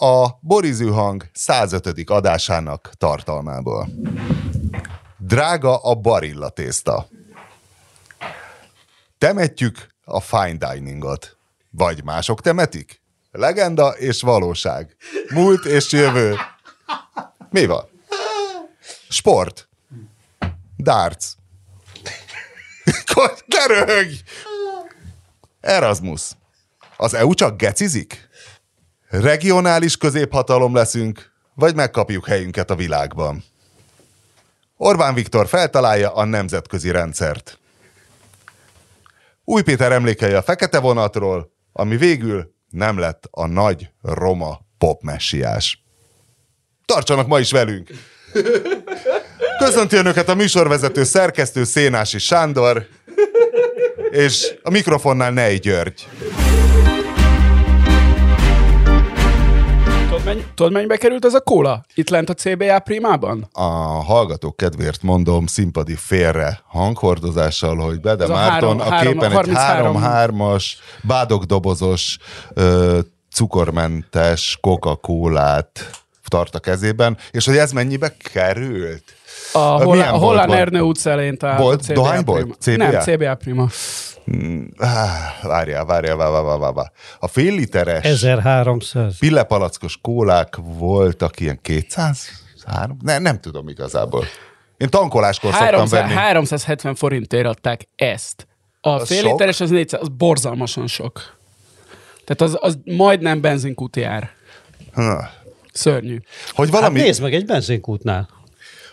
a Borizű hang 105. adásának tartalmából. Drága a barilla tészta. Temetjük a fine diningot. Vagy mások temetik? Legenda és valóság. Múlt és jövő. Mi van? Sport. Darts. Ne röhögj! Erasmus. Az EU csak gecizik? Regionális középhatalom leszünk, vagy megkapjuk helyünket a világban? Orbán Viktor feltalálja a nemzetközi rendszert. Új Péter emlékei a fekete vonatról, ami végül nem lett a nagy roma popmessiás. Tartsanak ma is velünk! Köszönti önöket a műsorvezető szerkesztő Szénási Sándor, és a mikrofonnál Nei György. Mennyi, tudod, mennyibe került ez a kóla? Itt lent a CBA primában? A hallgatók kedvéért mondom színpadi félre hanghordozással, hogy Bede Ez a Márton három- a három- képen egy 33 3-3-as, bádogdobozos, cukormentes Coca-Colát tart a kezében, és hogy ez mennyibe került? A, Hollán volt? Ernő utca elején talált Bolt? a CBA Dohánybolt? Prima. CBA? Nem, CBA Prima. Ah, Várjál, várjál, várjál, várjál, várjál. A fél literes 1300. pillepalackos kólák voltak ilyen 200? Három? Ne, nem tudom igazából. Én tankoláskor szoktam 300, venni. 370 forintért adták ezt. A Az fél sok? literes az 400, az borzalmasan sok. Tehát az, az majdnem benzinkúti ár. Na, Szörnyű. Hogy Hát valami, nézd meg egy benzinkútnál.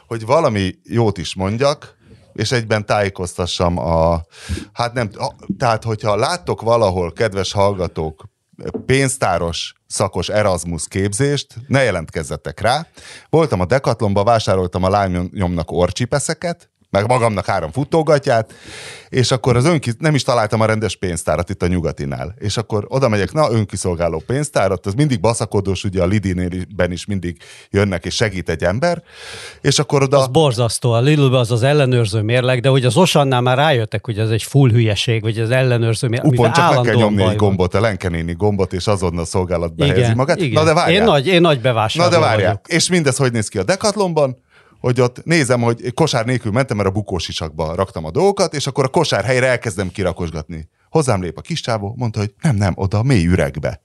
Hogy valami jót is mondjak, és egyben tájékoztassam a... Hát nem, tehát hogyha láttok valahol, kedves hallgatók, pénztáros szakos Erasmus képzést, ne jelentkezzetek rá. Voltam a Decathlonba, vásároltam a lányomnak orcsipeszeket, meg magamnak három futógatját, és akkor az önki, nem is találtam a rendes pénztárat itt a nyugatinál. És akkor oda megyek, na, önkiszolgáló pénztárat, az mindig baszakodós, ugye a Lidinél is mindig jönnek és segít egy ember, és akkor oda... Az borzasztó. A lidl az az ellenőrző mérleg, de hogy az Osannál már rájöttek, hogy ez egy full hülyeség, hogy az ellenőrző mérleg, Upon csak meg kell nyomni egy gombot, a lenkenéni gombot, és azonnal szolgálatba helyezi Igen, magát. igen. Na de várjál. Én nagy, én nagy Na bevásárló de várjál. vagyok. És mindez hogy néz ki a Decathlonban, hogy ott nézem, hogy kosár nélkül mentem, mert a bukósisakba raktam a dolgokat, és akkor a kosár helyre elkezdem kirakosgatni. Hozzám lép a kis csávó, mondta, hogy nem, nem, oda a mély üregbe.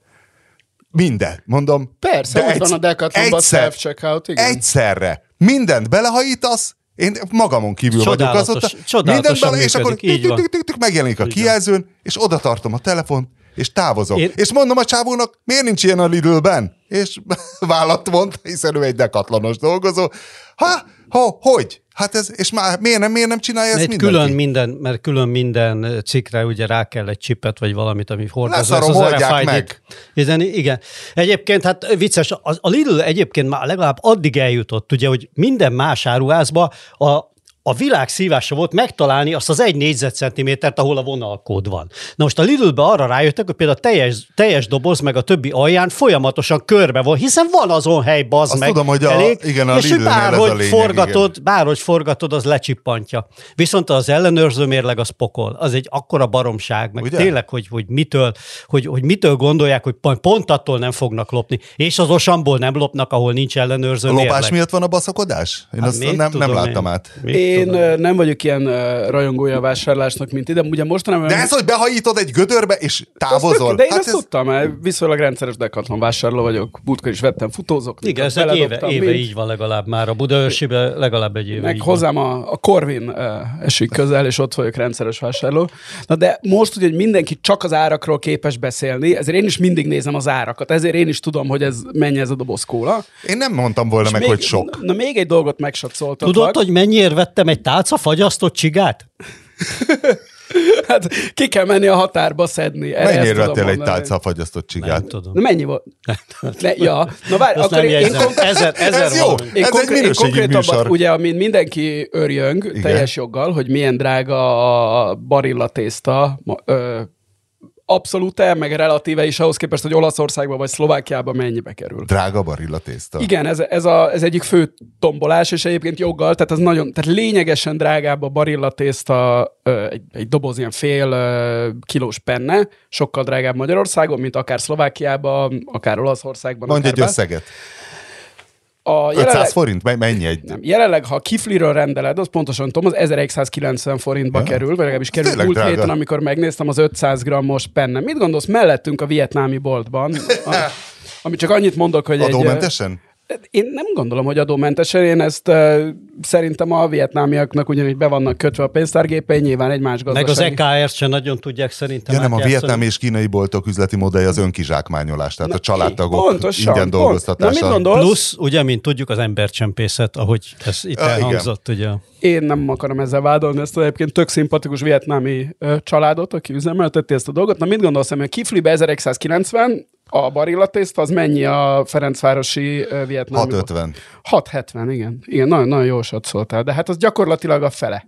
Minden, mondom. Persze, ott van a Decathlonban egyszer- self-checkout, igen. Egyszerre. Mindent belehajítasz, én magamon kívül vagyok azóta. csodálatosan Mindent bele, és akkor működik, így tük, van. tük, tük, tük, megjelenik a kijelzőn, és oda tartom a telefon, és távozok. Én- És mondom a csávónak, miért nincs ilyen a Lidlben? És vállat mondta, hiszen ő egy dekatlanos dolgozó. Ha, ha, hogy? Hát ez, és már miért nem, miért nem csinálja ezt Mert mindenki? külön minden, mert külön minden cikkre ugye rá kell egy csipet, vagy valamit, ami hordozza. Leszarom, az oldják meg. Igen, igen. Egyébként, hát vicces, a, a Lidl egyébként már legalább addig eljutott, ugye, hogy minden más áruházba a a világ szívása volt megtalálni azt az egy négyzetcentimétert, ahol a vonalkód van. Na most a Lidlbe arra rájöttek, hogy például a teljes, teljes doboz meg a többi alján folyamatosan körbe van, hiszen van azon hely, bazd meg. tudom, hogy a- elég, igen, a és hogy ez a bárhogy lényeg, forgatod, bárhogy forgatod, az lecsippantja. Viszont az ellenőrző mérleg az pokol. Az egy akkora baromság, meg Ugye? Tényleg, hogy, hogy, mitől, hogy, hogy mitől gondolják, hogy pont, attól nem fognak lopni. És az osamból nem lopnak, ahol nincs ellenőrző A lopás mérleg. miatt van a baszakodás? Én Hát azt nem, nem láttam én? át. Mit Én tudom ö, nem vagyok ilyen rajongója a vásárlásnak, mint ide. Ugye mostanában... De ez, hogy behajítod egy gödörbe, és távozol? De én hát ezt ez... tudtam, mert viszonylag rendszeres Decathlon vásárló vagyok. Múltkor is vettem futózok. Igen, ez egy éve, éve így van legalább már. A Budaörsiben legalább egy éve Meg így hozzám a, a Corvin uh, esik közel, és ott vagyok rendszeres vásárló. Na de most ugye, hogy mindenki csak az árakról képes beszélni, ezért én is mindig nézem az árakat, ezért én is tudom, hogy ez mennyi ez a doboz kóla. Én nem mondtam volna És meg, hogy sok. Na, na még egy dolgot megsatszoltatok. Tudod, hogy mennyiért vettem egy tálca fagyasztott csigát? Hát ki kell menni a határba szedni. Mennyire vettél egy tálca fagyasztott Nem csigát? tudom. Na mennyi volt? Ne, ja. Na várj, Azt akkor nem én, én, jegyzem. konk- Ezer, ezer Ez jó. én, Ez egy konkrét, én minőségi konkrétabban, műsor. ugye, amin mindenki örjöng, Igen. teljes joggal, hogy milyen drága a barilla tészta, ma- ö, abszolút meg relatíve is ahhoz képest, hogy Olaszországban vagy Szlovákiában mennyibe kerül. Drága barilla tészta. Igen, ez, ez, a, ez egyik fő tombolás, és egyébként joggal, tehát ez nagyon, tehát lényegesen drágább a barilla tészta, egy, egy doboz ilyen fél kilós penne, sokkal drágább Magyarországon, mint akár Szlovákiában, akár Olaszországban. Mondj akár egy bár. összeget. A 500 jelenleg, forint? Mennyi egy? nem, jelenleg, ha kifliről rendeled, az pontosan tudom, az 1190 forintba Ja. kerül, vagy legalábbis kerül múlt drága. héten, amikor megnéztem az 500 grammos penne. Mit gondolsz mellettünk a vietnámi boltban? A, ami csak annyit mondok, hogy egy... Én nem gondolom, hogy adómentesen, én ezt uh, szerintem a vietnámiaknak ugyanígy be vannak kötve a pénztárgépei, nyilván egy más Meg az gazdasági. EKR-t sem nagyon tudják szerintem Ja nem, a vietnámi és kínai boltok üzleti modellje az önkizsákmányolás, tehát a családtagok Pontosan, ingyen pont. dolgoztatása. Na? Plusz, ugye, mint tudjuk, az embercsempészet, ahogy ez itt Ja, igen. elhangzott, ugye. Én nem akarom ezzel vádolni ezt az egyébként tök szimpatikus vietnámi ö, családot, aki üzemelteti ezt a dolgot. Na mit gondolsz, hogy a Kiflibe 1190, a barilla tészta, az mennyi a Ferencvárosi vietnámi? 650. 670, igen. Igen, nagyon, nagyon jól szóltál, de hát az gyakorlatilag a fele.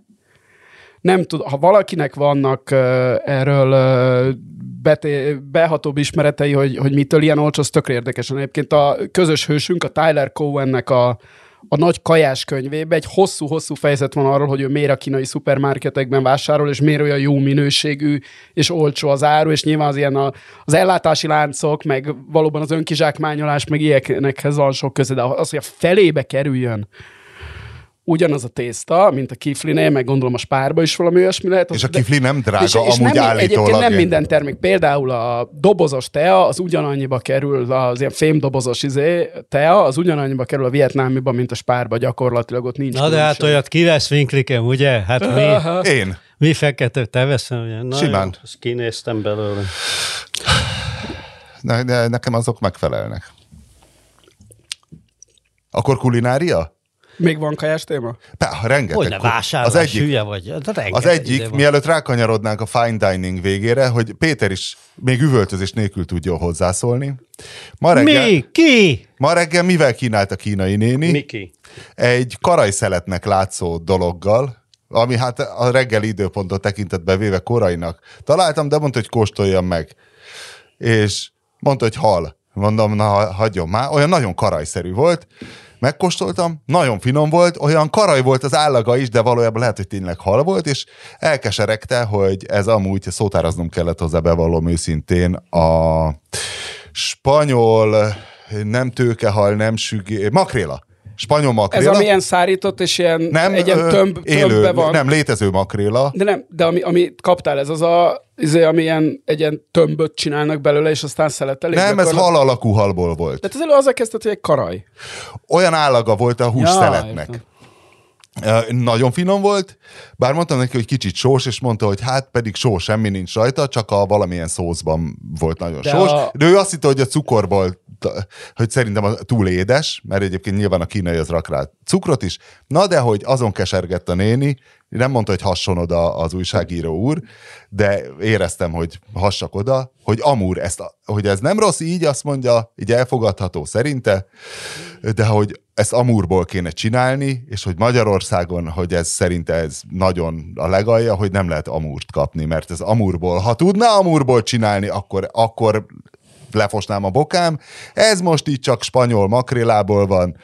Nem tud, ha valakinek vannak uh, erről uh, beté, behatóbb ismeretei, hogy, hogy mitől ilyen olcsó, az tökre érdekesen. Egyébként a közös hősünk, a Tyler Cohennek a, a nagy kajás könyvében egy hosszú-hosszú fejezet van arról, hogy ő miért a kínai szupermarketekben vásárol, és miért olyan jó minőségű és olcsó az áru, és nyilván az ilyen a, az ellátási láncok, meg valóban az önkizsákmányolás, meg ilyenekhez van sok köze, de az, hogy a felébe kerüljön ugyanaz a tészta, mint a kiflinél, meg gondolom a spárba is valami olyasmi lehet. az- És a kifli nem drága, és, és amúgy nem, állítólag. Egyébként nem minden termék. Például a dobozos tea, az ugyanannyiba kerül, az ilyen fémdobozos izé, tea, az ugyanannyiba kerül a vietnámiba, mint a spárba gyakorlatilag, ott nincs Na de hát olyat kivesz vinklikem, ugye? Hát mi, Én. mi fekete, te veszem, ugye? Na, Simán. Jó, azt kinéztem belőle. Ne, ne, nekem azok megfelelnek. Akkor kulinária? Még van kajás téma? Pá, rengeteg. Hogy ne ku- vásárlás, az egyik, hülye vagy. De az egyik mielőtt rákanyarodnánk a fine dining végére, hogy Péter is még üvöltözés nélkül tudjon hozzászólni. Ma reggel, Mi? Ki? ma reggel mivel kínált a kínai néni? Miki. egy karajszeletnek látszó dologgal, ami hát a reggeli időpontot tekintetbe véve korainak találtam, de mondta, hogy kóstoljam meg. És mondta, hogy hal. Mondom, na hagyjon már. Olyan nagyon karajszerű volt. Megkóstoltam, nagyon finom volt, olyan karaj volt az állaga is, de valójában lehet, hogy tényleg hal volt, és elkeseregte, hogy ez amúgy, szótároznom kellett hozzá, bevallom őszintén, a spanyol nem tőkehal, nem sügé, makréla. Spanyol Ez makréla. ami ilyen szárított, és ilyen nem, egy ilyen tömb, élő, tömbbe van. nem létező makréla. De nem, de ami, amit kaptál, ez az a, izé, ami ilyen, egy ilyen tömböt csinálnak belőle, és aztán szeletelik. Nem, ez hal alakú halból volt. Tehát az elő azzal kezdted, hogy egy karaj. Olyan állaga volt a Ja, hússzeletnek. Ö, Nagyon finom volt, bár mondtam neki, hogy kicsit sós, és mondta, hogy hát pedig só, semmi nincs rajta, csak a valamilyen szószban volt nagyon De sós. a- De ő azt hitte, hogy a cukorból, hogy szerintem túl édes, mert egyébként nyilván a kínai az rak rá cukrot is. Na de, hogy azon kesergett a néni, nem mondta, hogy hasson oda az újságíró úr, de éreztem, hogy hassak oda, hogy amúr, ezt, hogy ez nem rossz, így azt mondja, így elfogadható szerinte, de hogy ezt amúrból kéne csinálni, és hogy Magyarországon, hogy ez szerinte ez nagyon a legalja, hogy nem lehet amúrt kapni, mert ez amúrból, ha tudná amúrból csinálni, akkor, akkor lefosnám a bokám. Ez most így csak spanyol makrélából van.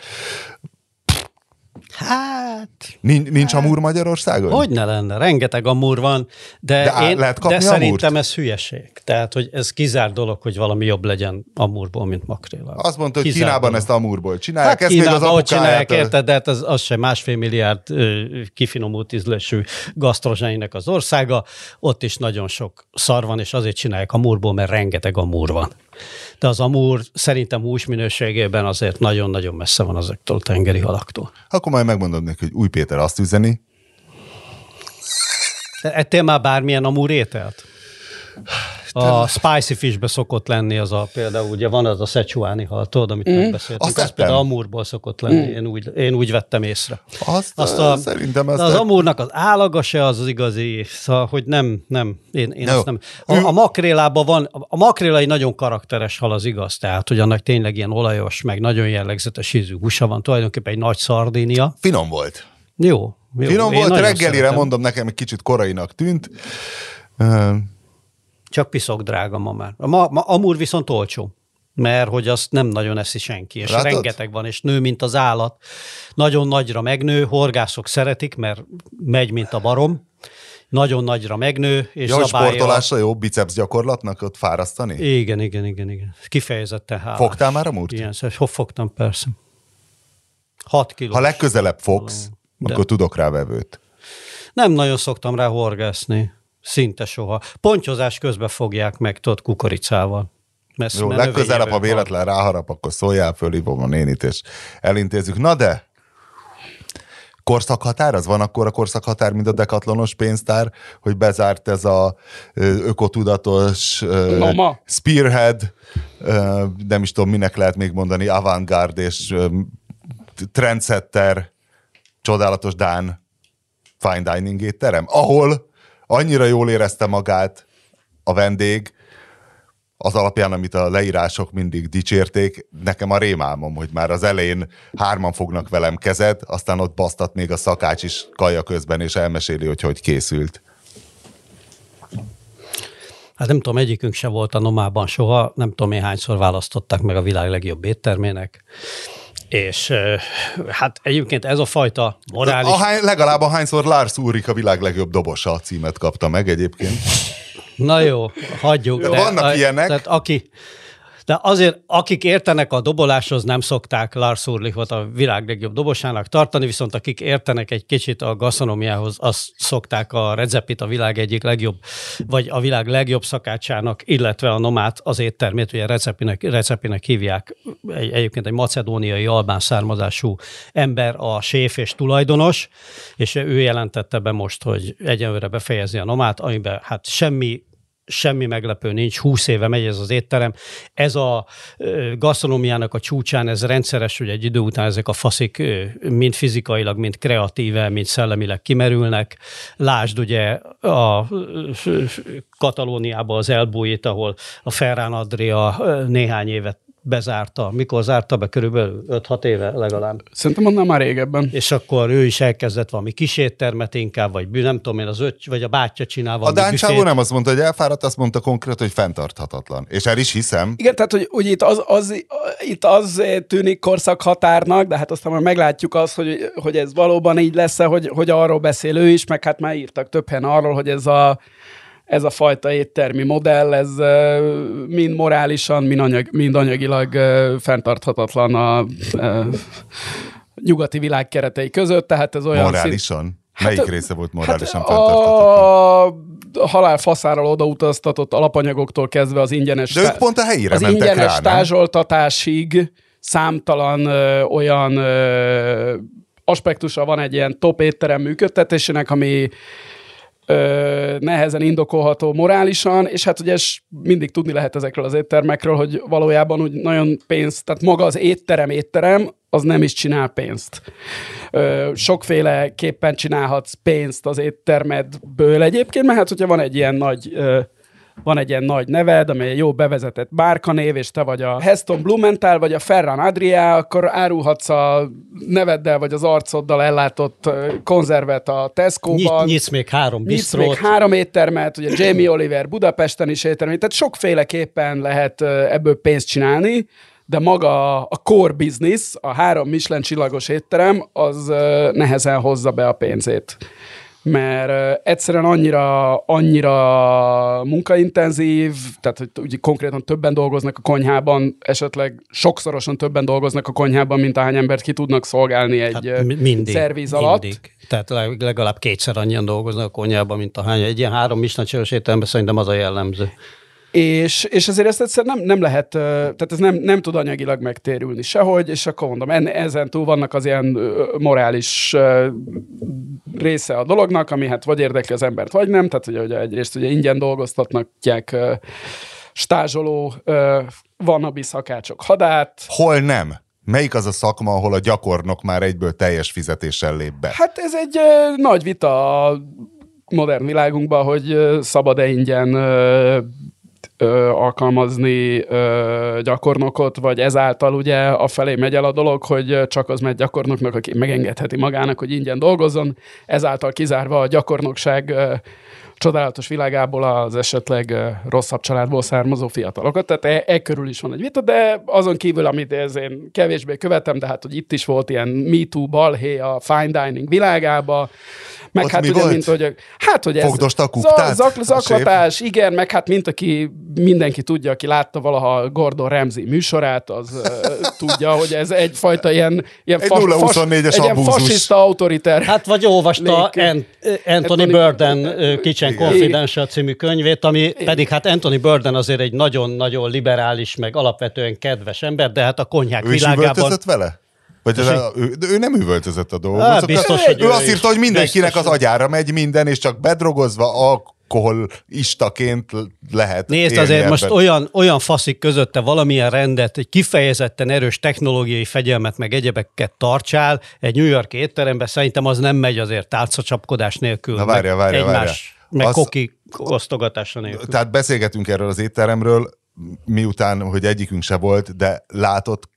Hát, Nincs, nincs amúr Magyarországon? hogy ne lenne? Rengeteg amúr van, de, De én, lehet kapni de szerintem amúrt? ez hülyeség. Tehát, hogy ez kizár dolog, hogy valami jobb legyen amúrból, mint makréla. Azt mondta, hogy Kizár Kínában dolog. ezt amúrból csinálják. Hát ezt még az Kínában hogy csinálják, érted, de hát az, az sem másfél milliárd ö, kifinomult ízlésű gasztrozsainek az országa, ott is nagyon sok szar van, és azért csinálják amúrból, mert rengeteg amúr van. De az amúr szerintem hús minőségében azért nagyon-nagyon messze van azoktól a tengeri halaktól. Akkor majd megmondod neki, hogy új Péter azt üzeni. De Ettél már bármilyen amúr ételt? A spicy fishbe szokott lenni az a például, ugye van az a szecsuáni hal, tudod, amit mm. megbeszéltünk, Azt az például amúrból szokott lenni, mm. én, úgy, én úgy vettem észre. Azt, Azt a, szerintem azt az amúrnak az állaga se az, az igazi, szóval, hogy nem, nem, én, én azt nem. A, a makrélában van, a makréla egy nagyon karakteres hal, az igaz, tehát, hogy annak tényleg ilyen olajos, meg nagyon jellegzetes ízű húsa van, tulajdonképpen egy nagy szardínia. finom volt. Jó. jó Finom volt, reggelire szeretem. mondom, nekem egy kicsit korainak tűnt. Csak piszok drága ma már. Ma, ma amúr viszont olcsó mert hogy azt nem nagyon eszi senki, és Látod? rengeteg van, és nő, mint az állat. Nagyon nagyra megnő, horgászok szeretik, mert megy, mint a barom. Nagyon nagyra megnő, és ja, zabálja. sportolásra jó biceps gyakorlatnak ott fárasztani? Igen, igen, igen, igen. Kifejezetten hálás. Fogtál már a múlt? Igen, szóval fogtam, persze. 6 kiló. Ha legközelebb fogsz, De. akkor tudok rá vevőt. Nem nagyon szoktam rá horgászni. Szinte soha. Pontyozás közben fogják meg, tudod, kukoricával. Messz, Jó, legközelebb, ha véletlen ráharap, akkor szóljál, fölhívom a nénit, és elintézzük. Na de, korszakhatár? Az van akkor a korszakhatár, mint a dekatlonos pénztár, hogy bezárt ez a ökotudatos Noma. spearhead, nem is tudom, minek lehet még mondani, avantgárd és trendsetter, csodálatos Dán fine dining étterem, ahol annyira jól érezte magát a vendég, az alapján, amit a leírások mindig dicsérték, nekem a rémálmom, hogy már az elején hárman fognak velem kezed, aztán ott basztat még a szakács is kaja közben, és elmeséli, hogy hogy készült. Hát nem tudom, egyikünk se volt a nomában soha, nem tudom én hányszor választották meg a világ legjobb éttermének. És hát egyébként ez a fajta morális... A hány, legalább a hányszor Lars Úrik a világ legjobb dobosa címet kapta meg egyébként. Na jó, hagyjuk. De, vannak a, ilyenek. Tehát aki, de azért, akik értenek a doboláshoz, nem szokták Lars Ulrichot a világ legjobb dobosának tartani, viszont akik értenek egy kicsit a gastronomiához, azt szokták a Recepit a világ egyik legjobb, vagy a világ legjobb szakácsának, illetve a nomát az éttermét, ugye Recepinek, Recepinek hívják, egy, egyébként egy macedóniai albán származású ember, a séf és tulajdonos, és ő jelentette be most, hogy egyenlőre befejezi a nomát, amiben hát semmi semmi meglepő nincs, 20 éve megy ez az étterem. Ez a gasztronómiának a csúcsán, ez rendszeres, hogy egy idő után ezek a faszik mind fizikailag, mind kreatíve, mind szellemileg kimerülnek. Lásd ugye a Katalóniában az Elbújét, ahol a Ferran Adria néhány évet bezárta. Mikor zárta be? Körülbelül 5-6 éve legalább. Szerintem annál már régebben. És akkor ő is elkezdett valami kiséttermet inkább, vagy nem tudom én, az öt, vagy a bátyja csinál valami A Dáncsávó nem azt mondta, hogy elfáradt, azt mondta konkrét, hogy fenntarthatatlan. És el is hiszem. Igen, tehát hogy, hogy itt, az, az, itt az tűnik korszakhatárnak, de hát aztán már meglátjuk azt, hogy, hogy ez valóban így lesz hogy, hogy arról beszél ő is, meg hát már írtak több arról, hogy ez a ez a fajta éttermi modell, ez mind morálisan, mind, anyag, mind anyagilag fenntarthatatlan a nyugati világ keretei között, tehát ez olyan... Morálisan? Szín... Melyik hát, része volt morálisan hát fenntarthatatlan? A halál faszáról odautaztatott alapanyagoktól kezdve az ingyenes... De ők pont a helyére Az ingyenes rá, tázsoltatásig számtalan ö, olyan ö, aspektusa van egy ilyen top étterem működtetésének, ami ö, nehezen indokolható morálisan, és hát ugye mindig tudni lehet ezekről az éttermekről, hogy valójában úgy nagyon pénzt, tehát maga az étterem étterem, az nem is csinál pénzt. Ö, sokféleképpen csinálhatsz pénzt az éttermedből egyébként, mert hát hogyha van egy ilyen nagy ö, van egy ilyen nagy neved, ami egy jó bevezetett bárkanév, és te vagy a Heston Blumenthal, vagy a Ferran Adria, akkor árulhatsz a neveddel, vagy az arcoddal ellátott konzervet a Tesco-ban. Nyit, nyitsz még három bisztrót. Nyitsz még három éttermet, ugye Jamie Oliver Budapesten is éttermet, tehát sokféleképpen lehet ebből pénzt csinálni, de maga a core business, a három Michelin csillagos étterem, az nehezen hozza be a pénzét mert egyszerűen annyira, annyira munkaintenzív, tehát hogy ugye konkrétan többen dolgoznak a konyhában, esetleg sokszorosan többen dolgoznak a konyhában, mint ahány embert ki tudnak szolgálni egy hát mindig, szerviz alatt. Mindig. Tehát legalább kétszer annyian dolgoznak a konyhában, mint ahány. Egy ilyen három misnacseros étteremben szerintem az a jellemző. És, és azért ezt egyszerűen nem, nem lehet, tehát ez nem, nem tud anyagilag megtérülni sehogy, és akkor mondom, en, ezen túl vannak az ilyen morális része a dolognak, ami hát vagy érdekli az embert, vagy nem, tehát ugye, ugye egyrészt ugye ingyen dolgoztatnak stázsoló vanabi szakácsok hadát. Hol nem? Melyik az a szakma, ahol a gyakornok már egyből teljes fizetéssel lép be? Hát ez egy nagy vita a modern világunkban, hogy szabad-e ingyen ö, alkalmazni gyakornokot, vagy ezáltal ugye a felé megy el a dolog, hogy csak az megy gyakornoknak, aki megengedheti magának, hogy ingyen dolgozzon, ezáltal kizárva a gyakornokság ö, csodálatos világából az esetleg rosszabb családból származó fiatalokat. Tehát e, e körül is van egy vita, de azon kívül, amit ez én kevésbé követem, de hát, hogy itt is volt ilyen Me Too balhé a fine dining világába, meg Ott hát mi ugye, volt? mint hogy, hát, hogy ez Fogdosta a kuktát? Zak, A zaklatás, igen, meg hát mint aki mindenki tudja, aki látta valaha Gordon Ramsay műsorát, az tudja, hogy ez egyfajta ilyen, ilyen, Egy 0-24-es egy ilyen fasiszta autoriter. Hát vagy olvasta Ant- Anthony Anthony- Burden Kitchen Igen. Confidential című könyvét, ami pedig hát Anthony Burden azért egy nagyon-nagyon liberális, meg alapvetően kedves ember, de hát a konyhák világában... vele? Vagy ez a, ő, ő nem üvöltözött a Á, dolgozókat. biztos, hogy ő, ő azt is. írta, hogy mindenkinek Biztos, az agyára megy minden, és csak bedrogozva alkoholistaként lehet Nézd, azért most ebben. olyan, olyan faszik közötte valamilyen rendet, egy kifejezetten erős technológiai fegyelmet, meg egyebeket tartsál egy New York étterembe, szerintem az nem megy azért tálcacsapkodás nélkül. Na, várja, várja, egymás, várja. Meg Az- koki osztogatása nélkül. Tehát beszélgetünk erről az étteremről, miután, hogy egyikünk se volt, de látott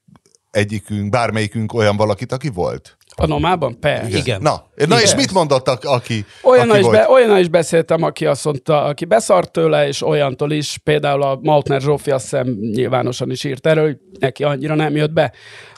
egyikünk, bármelyikünk olyan valakit, aki volt? A nomában? Persze. Igen. Na, na Igen. és mit mondott, a- aki, Olyan aki is, volt? be, olyan is beszéltem, aki azt mondta, aki beszart tőle, és olyantól is, például a Maltner Zsófi azt hiszem nyilvánosan is írt erről, hogy neki annyira nem jött be.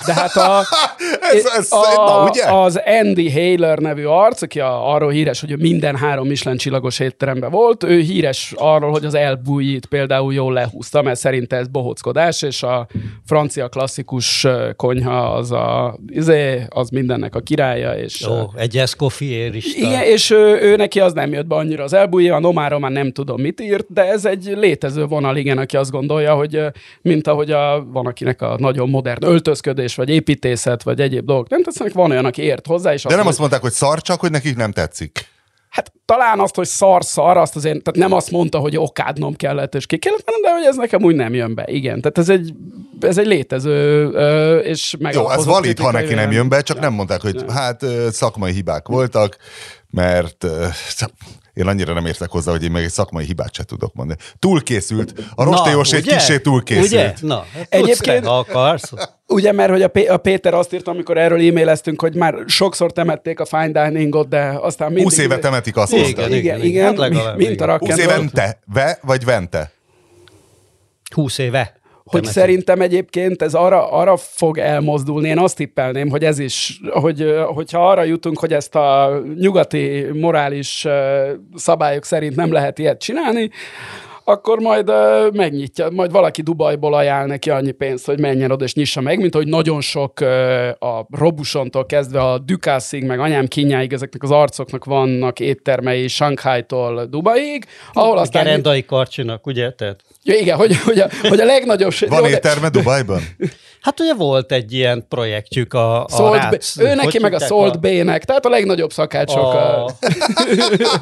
De hát a, Ez- ez- a, na, ugye? az Andy Haler nevű arc, aki a, arról híres, hogy minden három Michelin csillagos étteremben volt, ő híres arról, hogy az elbújít például jól lehúzta, mert szerinte ez bohóckodás, és a francia klasszikus konyha az a, izé, az mindennek a királya, és Jó, egy eszkofiérista. igen, és ő, ő neki az nem jött be annyira az elbújja, a Nomáról már nem tudom mit írt, de ez egy létező vonal, igen, aki azt gondolja, hogy mint ahogy a, van akinek a nagyon modern öltözködés, vagy építészet, vagy egyéb dolgok nem tetszenek, van olyan, aki ért hozzá, és De nem azt mondja, mondták, hogy szar, csak hogy nekik nem tetszik. Hát talán azt, hogy szar-szar, azt azért, tehát nem azt mondta, hogy okádnom kellett, és ki kellett mennem, de hogy ez nekem úgy nem jön be. Igen, tehát ez egy, ez egy létező, ö, és meg Jó, ez valid, ha neki nem jön be, csak nem mondták, hogy Ja. hát szakmai hibák voltak, mert én annyira nem értek hozzá, hogy én meg egy szakmai hibát se tudok mondani. Túlkészült. A Rostélyos egy kicsit túlkészült. Ugye? Na, hát Egyébként- ha akarsz. Ugye, mert hogy a, P- a Péter azt írta, amikor erről e-maileztünk, hogy már sokszor temették a fine diningot, de aztán mindig... 20 éve temetik azt Igen. Igen, igen, igen, igen. igen Hát legalább, mint a igen. 20 rock'n'roll. évente. Ve vagy vente? 20 éve. Hogy temetünk. szerintem egyébként ez arra, arra fog elmozdulni, én azt tippelném, hogy ez is, hogy, hogyha arra jutunk, hogy ezt a nyugati morális szabályok szerint nem lehet ilyet csinálni, akkor majd ö, megnyitja, majd valaki Dubajból ajánl neki annyi pénzt, hogy menjen oda és nyissa meg, mint hogy nagyon sok ö, a Robusontól kezdve a Dukászig, meg anyám kínjáig ezeknek az arcoknak vannak éttermei Shanghai-tól Dubaiig, ahol aztán... Gerendai karcsinak, ugye? Tehát, Ja, igen, hogy, hogy, a, hogy a legnagyobb... Van jó, de- étterme Dubajban? hát ugye volt egy ilyen projektjük a, a Salt Rácz. Ő neki meg a? Salt Bay-nek, tehát a legnagyobb szakácsok. a, A...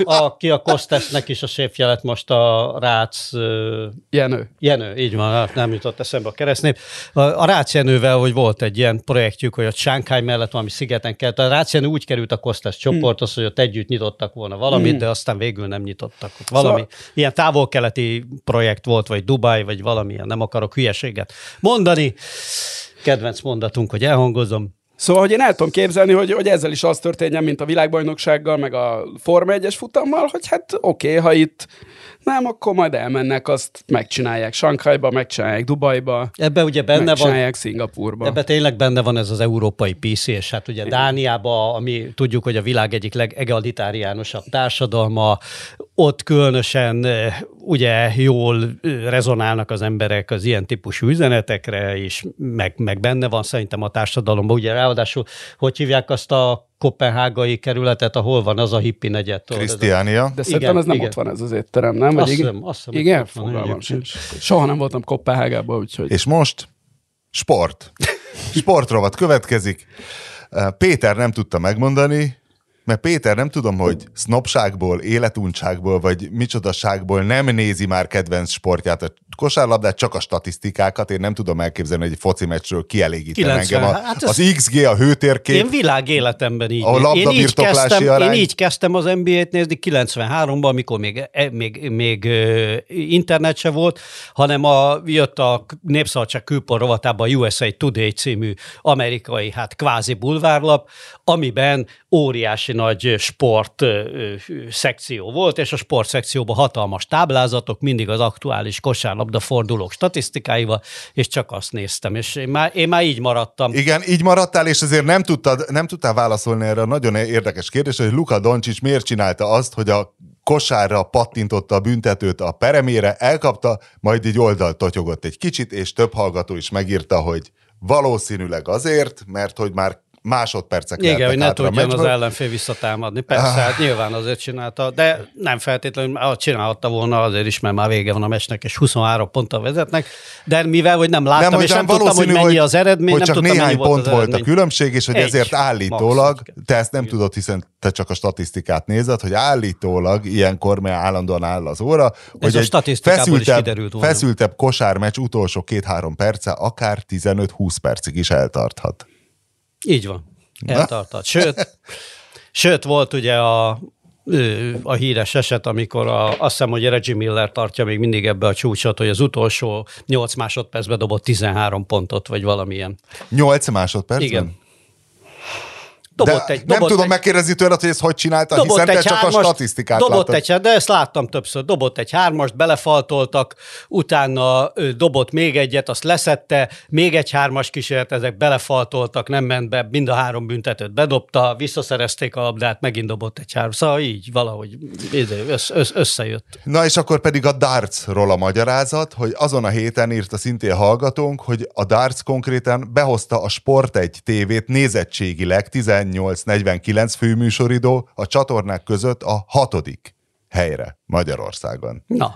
aki a Kostesnek is a séfje lett most a Rác ö, Jenő. Jenő, így van, hát nem jutott eszembe a keresztnév. A, a Rácz Jenővel, hogy volt egy ilyen projektjük, hogy a Shanghai mellett valami szigeten kellett. A Rácz Jenő úgy került a Kostas csoporthoz, hogy ott együtt nyitottak volna valamit, Hmm. de aztán végül nem nyitottak. Ott valami Szóval- ilyen távol-keleti projekt volt, vagy Dubai, vagy valamilyen, nem akarok hülyeséget mondani. Kedvenc mondatunk, hogy elhangozom. Szóval, hogy én el tudom képzelni, hogy, hogy ezzel is az történjen, mint a világbajnoksággal, meg a Forma 1-es futammal, hogy hát oké, okay, ha itt nem, akkor majd elmennek, azt megcsinálják Sankhajba, megcsinálják Dubajba, Ebbe ugye benne van, megcsinálják Szingapurba. Ebben tényleg benne van ez az európai PC, és hát ugye Dániában, ami tudjuk, hogy a világ egyik legegalitáriánusabb társadalma, ott különösen eh, ugye jól eh, rezonálnak az emberek az ilyen típusú üzenetekre, és meg, meg benne van szerintem a társadalomban. Ugye ráadásul, hogy hívják azt a kopenhágai kerületet, ahol van az a hippi negyed. Krisztiánia. De szerintem Igen, ez nem igen. ott van ez az étterem, nem? Vagy Azt igen? hiszem, azt hiszem, igen? Fogalmam sincs. Soha nem voltam Kopenhágában, úgyhogy... És most sport. Sportrovat következik. Péter nem tudta megmondani, mert Péter nem tudom, hogy sznopságból, életuncságból, vagy micsodasságból nem nézi már kedvenc sportját, a kosárlabdát, csak a statisztikákat. Én nem tudom elképzelni, hogy egy foci meccsről kielégítene 90. engem. A, Hát az XG, a hőtérkép. Én világ életemben így. A én, így kezdtem, arány. én így kezdtem az NBA-t nézni 93-ban, amikor még, e- még, még internet se volt, hanem a, jött a Népszabadság külpor rovatában a USA Today című amerikai, hát kvázi bulvárlap, amiben óriási óriási nagy sport szekció volt, és a sport szekcióban hatalmas táblázatok, mindig az aktuális kosárlabda fordulók statisztikáival, és csak azt néztem, és én már, én már így maradtam. Igen, így maradtál, és azért nem, tudtad, nem tudtál válaszolni erre a nagyon érdekes kérdésre, hogy Luka Doncic miért csinálta azt, hogy a kosárra pattintotta a büntetőt a peremére, elkapta, majd így oldalt totyogott egy kicsit, és több hallgató is megírta, hogy valószínűleg azért, mert hogy már másodpercek Igen, hogy lehetnek ne tudjon az ellenfél visszatámadni. Persze, Ah. hát nyilván azért csinálta, de nem feltétlenül, ah, csinálhatta volna azért is, mert már vége van a meccsnek, és 23 ponttal vezetnek, de mivel, hogy nem láttam, és nem tudtam, hogy mennyi az eredmény, hogy nem csak tudtam, néhány mennyi volt pont az volt a különbség, és hogy Egy, ezért állítólag, maximum. te ezt nem tudod, hiszen te csak a statisztikát nézed, hogy állítólag ilyenkor, mert állandóan áll az óra, hogy a egy feszültebb, feszültebb kosármeccs utolsó két-három perce akár 15-20 percig is eltarthat. Így van. Eltartott. Sőt, sőt, volt ugye a, a híres eset, amikor a, azt hiszem, hogy Reggie Miller tartja még mindig ebbe a csúcsot, hogy az utolsó 8 másodpercben dobott 13 pontot, vagy valamilyen. 8 másodpercben? Igen. De Dobott egy, nem dobott tudom egy, megkérdezni tőled, hogy ezt hogy csinálta, hiszen te csak a hármast, statisztikát dobott látod. egy, de ezt láttam többször. Dobott egy hármast, belefaltoltak, utána ő, dobott még egyet, azt leszette, még egy hármas kísérlet, ezek belefaltoltak, nem ment be, mind a három büntetőt bedobta, visszaszerezték a labdát, megint dobott egy hármas. Szóval így valahogy össz, össz, összejött. Na és akkor pedig a dartsról a magyarázat, hogy azon a héten írta szintén hallgatónk, hogy a darts konkrétan behozta a Sport egy tévét nézettségileg 18-49 főműsoridó a csatornák között a hatodik helyre Magyarországon. Na,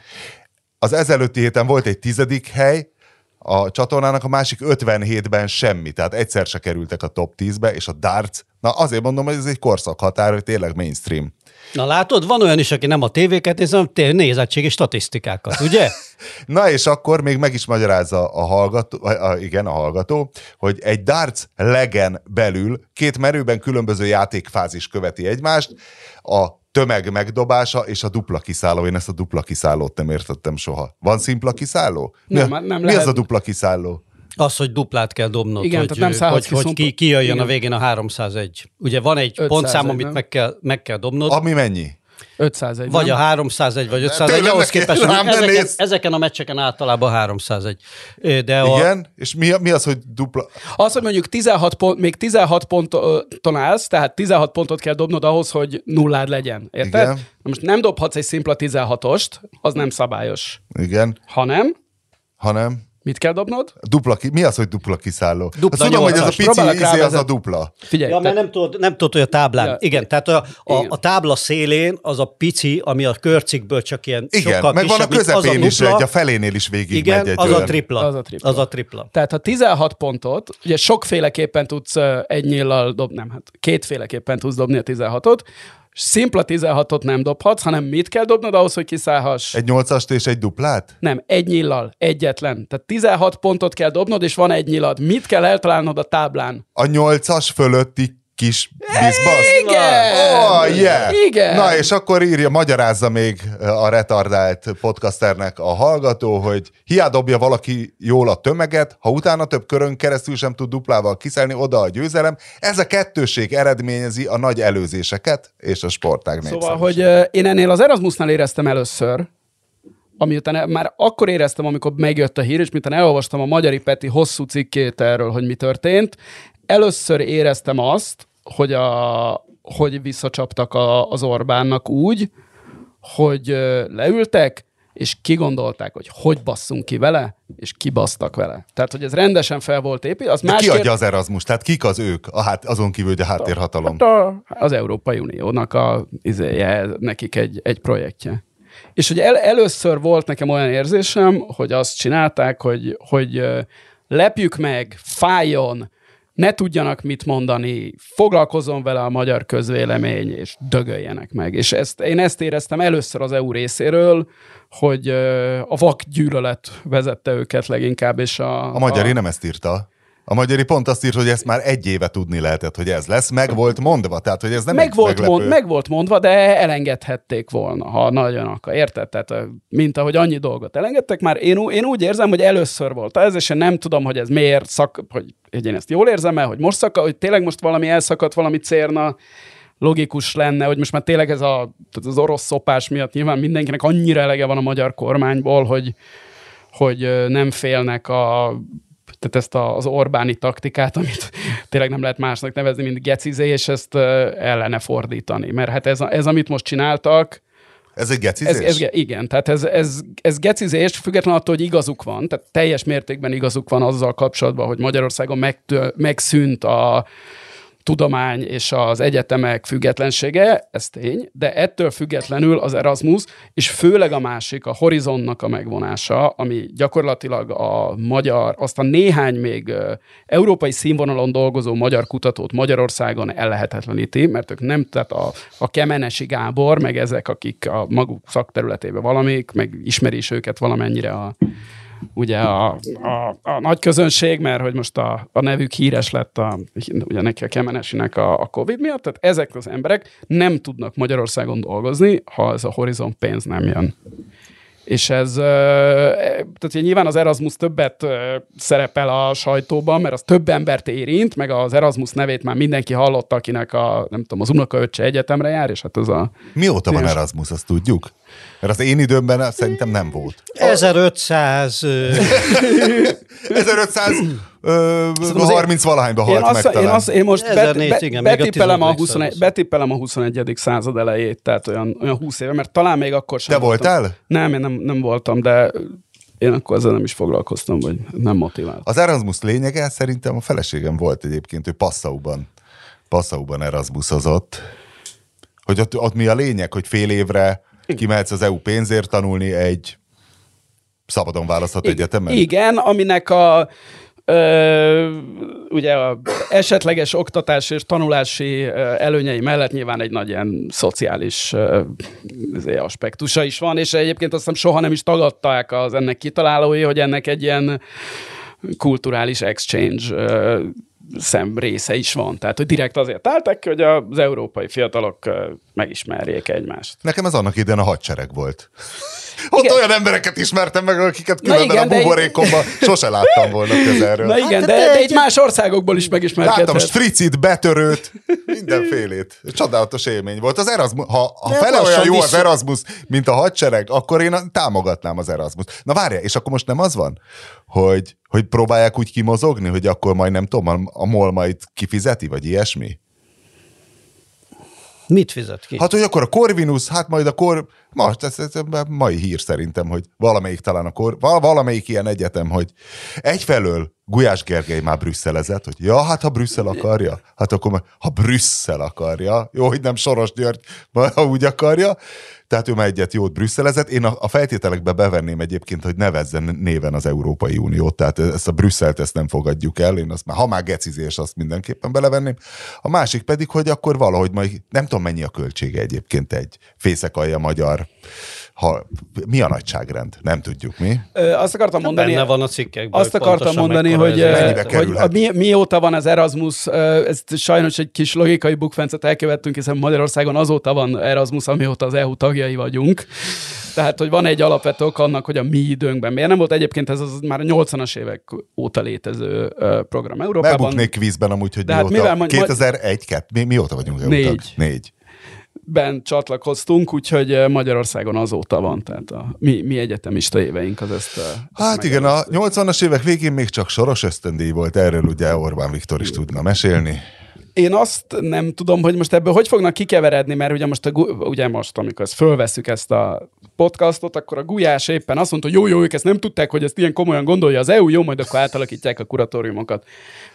Az ezelőtti héten volt egy tizedik hely, a csatornának a másik 57-ben semmi, tehát egyszer se kerültek a top 10-be, és a darts, na azért mondom, hogy ez egy korszakhatár, hogy tényleg mainstream. Na látod, van olyan is, aki nem a tévéket néz, hanem nézettségi statisztikákat, ugye? Na és akkor még meg is magyarázza a hallgató, a, a, igen, a hallgató, hogy egy darts legen belül két merőben különböző játékfázis követi egymást, a tömeg megdobása és a dupla kiszálló. Én ezt a dupla kiszállót nem értettem soha. Van szimpla kiszálló? Nem, mi, nem mi lehet. az a dupla kiszálló? Az, hogy duplát kell dobnod, Igen, hogy, tehát nem hogy, ki hogy szumpla- ki, kijöjjön Igen. a végén a 301. Ugye van egy 501, pontszám, amit nem? meg kell, meg kell dobnod, Ami mennyi? 501. vagy nem? a 301, vagy 501, tényleg ahhoz képest, rám ezeken, nézz! ezeken a meccseken általában 301. Ö, De a, Igen? És mi, mi az, hogy dupla... Az, hogy mondjuk 16 pont, még 16 ponton állsz, tehát 16 pontot kell dobnod ahhoz, hogy nullád legyen. Érted? Igen. Na most nem dobhatsz egy szimpla 16-ost, az nem szabályos. Igen, Hanem, hanem... mit kell dobnod? Dupla ki, mi az, hogy dupla kiszálló? Dupla Azt tudom, hogy ez a pici izé, az a dupla. Figyelj, Ja, te- mert nem tudod, nem tudod, hogy a táblán. Ja. Igen, tehát a, a, a tábla szélén az a pici, ami a körcikből csak ilyen Igen, sokkal meg van a kisebb, mint az közepén is dupla. egy, a felénél is végig Igen, megy egy az a olyan. tripla. Az a tripla. Az a tripla. Tehát ha 16 pontot, ugye sokféleképpen tudsz egy nyillal dobni, nem, hát kétféleképpen tudsz dobni a 16-ot, szimpla 16-ot nem dobhatsz, hanem mit kell dobnod ahhoz, hogy kiszállhass? Egy nyolcast és egy duplát? Nem, egy nyillal, egyetlen. Tehát 16 pontot kell dobnod, és van egy nyilad. Mit kell eltalálnod a táblán? A nyolcas fölötti kis bizbasz? Igen! Oh, yeah. Igen! Na és akkor írja, magyarázza még a retardált podcasternek a hallgató, hogy hiá dobja valaki jól a tömeget, ha utána több körön keresztül sem tud duplával kiszállni, oda a győzelem. Ez a kettőség eredményezi a nagy előzéseket és a sportág Szóval, hogy én ennél az Erasmusnál éreztem először, amiután el- már akkor éreztem, amikor megjött a hír, és miután elolvastam a Magyari Peti hosszú cikkét erről, hogy mi történt, először éreztem azt, hogy, a, hogy visszacsaptak a, az Orbánnak úgy, hogy leültek, és kigondolták, hogy hogy basszunk ki vele, és kibasztak vele. Tehát, hogy ez rendesen fel volt építve. Az De más ki adja az Erasmus? Tehát kik az ők? A, hát azon kívül, hogy a háttérhatalom. Hát a, az Európai Uniónak a, izéje, nekik egy, egy projektje. És hogy el, először volt nekem olyan érzésem, hogy azt csinálták, hogy, hogy lepjük meg, fájjon, ne tudjanak mit mondani, foglalkozzon vele a magyar közvélemény, és dögöljenek meg. És ezt, én ezt éreztem először az EU részéről, hogy a vak gyűlölet vezette őket leginkább, és a... A magyari nem ezt írta. A magyari pont azt írt, hogy ezt már egy éve tudni lehetett, hogy ez lesz. Meg volt mondva, tehát hogy ez nem meg volt, meglepő. mond, meg volt mondva, de elengedhették volna, ha nagyon akar. Érted? Tehát, mint ahogy annyi dolgot elengedtek, már én, én úgy érzem, hogy először volt ez, és én nem tudom, hogy ez miért szak, hogy, hogy én ezt jól érzem el, hogy most szakad, hogy tényleg most valami elszakadt, valami cérna, logikus lenne, hogy most már tényleg ez a, tehát az orosz szopás miatt nyilván mindenkinek annyira elege van a magyar kormányból, hogy, hogy nem félnek a tehát ezt a, az Orbáni taktikát, amit tényleg nem lehet másnak nevezni, mint gecizé, és ezt ellene fordítani. Mert hát ez, ez amit most csináltak, Ez egy gecizés? ez, ez, igen, tehát ez, ez, ez gecizés, függetlenül attól, hogy igazuk van, tehát teljes mértékben igazuk van azzal kapcsolatban, hogy Magyarországon megtö, megszűnt a tudomány és az egyetemek függetlensége, ez tény, de ettől függetlenül az Erasmus, és főleg a másik, a Horizonnak a megvonása, ami gyakorlatilag a magyar, azt a néhány még európai színvonalon dolgozó magyar kutatót Magyarországon ellehetetleníti, mert ők nem, tehát a, a Kemenesi Gábor, meg ezek, akik a maguk szakterületében valamik, meg ismeri is őket valamennyire a, ugye a, a, a nagy közönség, mert hogy most a, a nevük híres lett a, ugye neki a Kemenesinek a, a Covid miatt, tehát ezek az emberek nem tudnak Magyarországon dolgozni, ha ez a Horizon pénz nem jön. És ez, ö, tehát nyilván az Erasmus többet szerepel a sajtóban, mert az több embert érint, meg az Erasmus nevét már mindenki hallotta, akinek a, nem tudom, az unokaöccse egyetemre jár, és hát az a... Mióta van? Erasmus, azt tudjuk? Mert az én időmben szerintem nem volt. 1500... ö, 1500 ö, Szerintem azért- 30 valahányba Én, halt meg azt, én, azt, én most 1004, bet, be, igen, a betippelem, a 15. 21, század. betippelem a 21. század elejét, tehát olyan, olyan 20 éve, mert talán még akkor sem Te voltam. voltál? Nem, én nem, nem voltam, de én akkor ezzel nem is foglalkoztam, vagy nem motivált. Az Erasmus lényege szerintem a feleségem volt egyébként, ő Passauban, Passauban Erasmusozott. Hogy ott, ott mi a lényeg, hogy fél évre kimehetsz az EU pénzért tanulni egy szabadon választhat egyetemen? Igen, aminek a Ö, ugye a esetleges oktatás és tanulási előnyei mellett nyilván egy nagy ilyen szociális izé, aspektusa is van, és egyébként azt hiszem soha nem is tagadták az ennek kitalálói, hogy ennek egy ilyen kulturális exchange szem része is van. Tehát, hogy direkt azért álltak hogy az európai fiatalok megismerjék egymást. Nekem ez annak idején a hadsereg volt. Ott Igen. olyan embereket ismertem meg, akiket különben igen, a de- buborékomban sose láttam volna közelről. Na igen, Hát, de, de de egy- más országokból is megismerkedhet. Láttam stricit, betörőt, mindenfélét. Csodálatos élmény volt. Az Erasmus, ha, ha De fele olyan jó az Erasmus, mint a hadsereg, akkor én támogatnám az Erasmus. Na várjál, és akkor most nem az van, hogy, hogy próbálják úgy kimozogni, hogy akkor majd nem tudom, a MOL majd kifizeti, vagy ilyesmi? Mit fizet ki? Hát, hogy akkor a Corvinus, hát majd a Cor... Most, ez, ez, ez mai hír szerintem, hogy valamelyik talán a Cor... val- Valamelyik ilyen egyetem, hogy egyfelől Gulyás Gergely már brüsszelezett, hogy ja, hát ha Brüsszel akarja, hát akkor ha Brüsszel akarja, jó, hogy nem Soros György, ha úgy akarja, tehát ő már egyet jót brüsszelezett. Én a, a feltételekbe bevenném egyébként, hogy nevezzen néven az Európai Uniót, tehát ezt a Brüsszelt ezt nem fogadjuk el, én azt már, ha már gecizés, azt mindenképpen belevenném. A másik pedig, hogy akkor valahogy majd, nem tudom mennyi a költsége egyébként egy fészekalja magyar, ha, mi a nagyságrend? Nem tudjuk mi. Ö, azt akartam mondani, Benne van a cikkekben. azt akartam mondani, hogy, ez hogy a, mi, mióta van az Erasmus, ö, ezt sajnos egy kis logikai bukfencet elkövettünk, hiszen Magyarországon azóta van Erasmus, amióta az EU tagjai vagyunk. Tehát, hogy van egy alapvető ok annak, hogy a mi időnkben. Miért nem volt egyébként ez az már a 80-as évek óta létező program Európában? Megbuknék kvízben amúgy, hogy De hát mióta. mivel majd- 2001 2 mi, mióta vagyunk EU-tag? Négy. Négy. Ben csatlakoztunk, úgyhogy ö, Magyarországon azóta van, tehát a mi, mi egyetemista éveink az ezt. ezt Hát igen, a 80-as évek végén még csak soros ösztöndíj volt, erről ugye Orbán Viktor is tudna mesélni. Én azt nem tudom, hogy most ebből hogy fognak kikeveredni, mert ugye most, a, ugye most amikor ezt fölveszük ezt a podcastot, akkor a Gulyás éppen azt mondta, hogy jó, jó, ők ezt nem tudták, hogy ezt ilyen komolyan gondolja az EU, jó, majd akkor átalakítják a kuratóriumokat.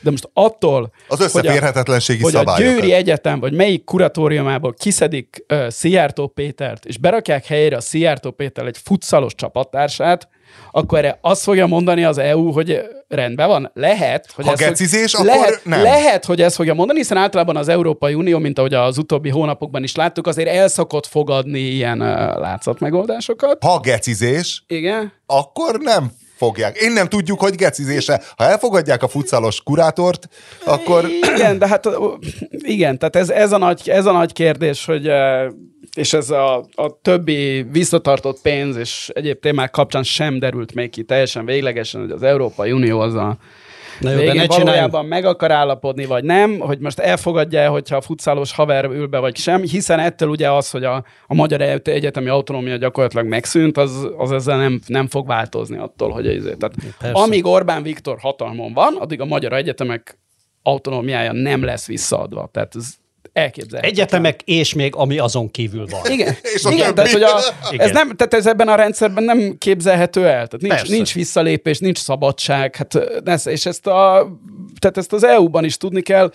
De most attól, Az hogy a- összeférhetetlenségi hogy a. Győri Egyetem, vagy melyik kuratóriumából kiszedik uh, Szijjártó Pétert, és berakják helyére a Szijjártó Péter egy futsalos csapattársát, akkor erre azt fogja mondani az EU, hogy rendben van, lehet, hogy Ha ez fog- gecizés, akkor lehet, nem. Lehet, hogy ezt fogja mondani, hiszen általában az Európai Unió, mint ahogy az utóbbi hónapokban is láttuk, azért el szokott fogadni ilyen uh, látszatmegoldásokat. Ha gecizés, Igen. akkor nem fogják. Én nem tudjuk, hogy gecizése. Ha elfogadják a futszálos kurátort, akkor Igen, de hát igen, tehát ez, ez, a, nagy, ez a nagy kérdés, hogy ö, és ez a, a többi visszatartott pénz és egyéb témák kapcsán sem derült még ki teljesen véglegesen, hogy az Európai Unió az a Na jó, végén ne valójában meg akar állapodni, vagy nem, hogy most elfogadja, hogyha a futszálos haver ül be, vagy sem, hiszen ettől ugye az, hogy a, a magyar egyetemi autonómia gyakorlatilag megszűnt, az, az ezzel nem, nem fog változni attól, hogy ez, tehát Persze. amíg Orbán Viktor hatalmon van, addig a magyar egyetemek autonómiája nem lesz visszaadva. Tehát ez elképzelhető. Egyetemek és még ami azon kívül van. Igen, És a igen tehát, hogy a, Igen. ez, nem, tehát ez ebben a rendszerben nem képzelhető el. Tehát nincs, Persze. nincs visszalépés, nincs szabadság. Hát, ez, és ezt, a, tehát ezt az EU-ban is tudni kell.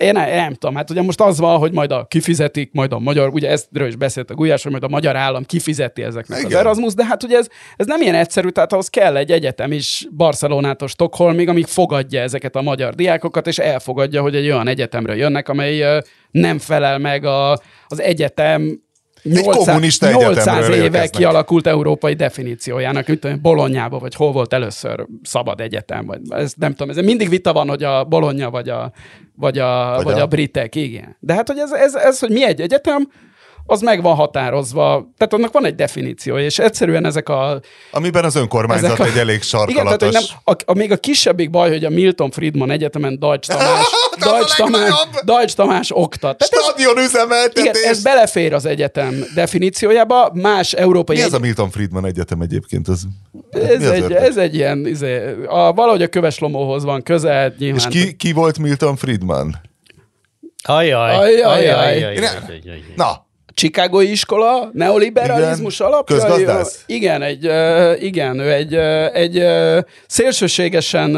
Én nem, nem tudom, hát ugye most az van, hogy majd a kifizetik, majd a magyar, ugye eztről is beszéltek Gulyás, hogy majd a magyar állam kifizeti ezeknek Igen. az. Erasmus, de hát ugye ez, ez nem ilyen egyszerű, tehát ahhoz kell egy egyetem is Barcelonától Stockholmig, amíg fogadja ezeket a magyar diákokat, és elfogadja, hogy egy olyan egyetemre jönnek, amely nem felel meg a, az egyetem 800, kommunista 800 egyetemről éve érkeznek. kialakult európai definíciójának, mint tudom, Bolonyába, vagy hol volt először szabad egyetem, vagy ez nem tudom, ez mindig vita van, hogy a Bologna vagy a, vagy a, Vagy vagy a, a- britek, igen. De hát, hogy ez, ez, ez, hogy mi egy egyetem, az meg van határozva, tehát annak van egy definíciója, és egyszerűen ezek a... Amiben az önkormányzat a egy elég Igen, sarkalatos. tehát, hogy nem, a, a, még a kisebbik baj, hogy a Milton Friedman Egyetemen Deutsch Tamás, Az Deutsch Tamás! Deutsch Tamás oktat. Tehát ez, Stadion üzemeltetés! igen, ez belefér az egyetem definíciójába, más európai Mi ez egy- a Milton Friedman Egyetem egyébként? Ez, ez, az egy, ez egy ilyen, izé, a, valahogy a köves lomóhoz van közel, nyilván. És ki, ki volt Milton Friedman? Ajaj, Ajaj, ajaj, ajaj. ajaj, ajaj. Na, Chicagói iskola, neoliberalizmus Igen. alapja. Közgazdász? Igen, egy, igen, ő egy, egy szélsőségesen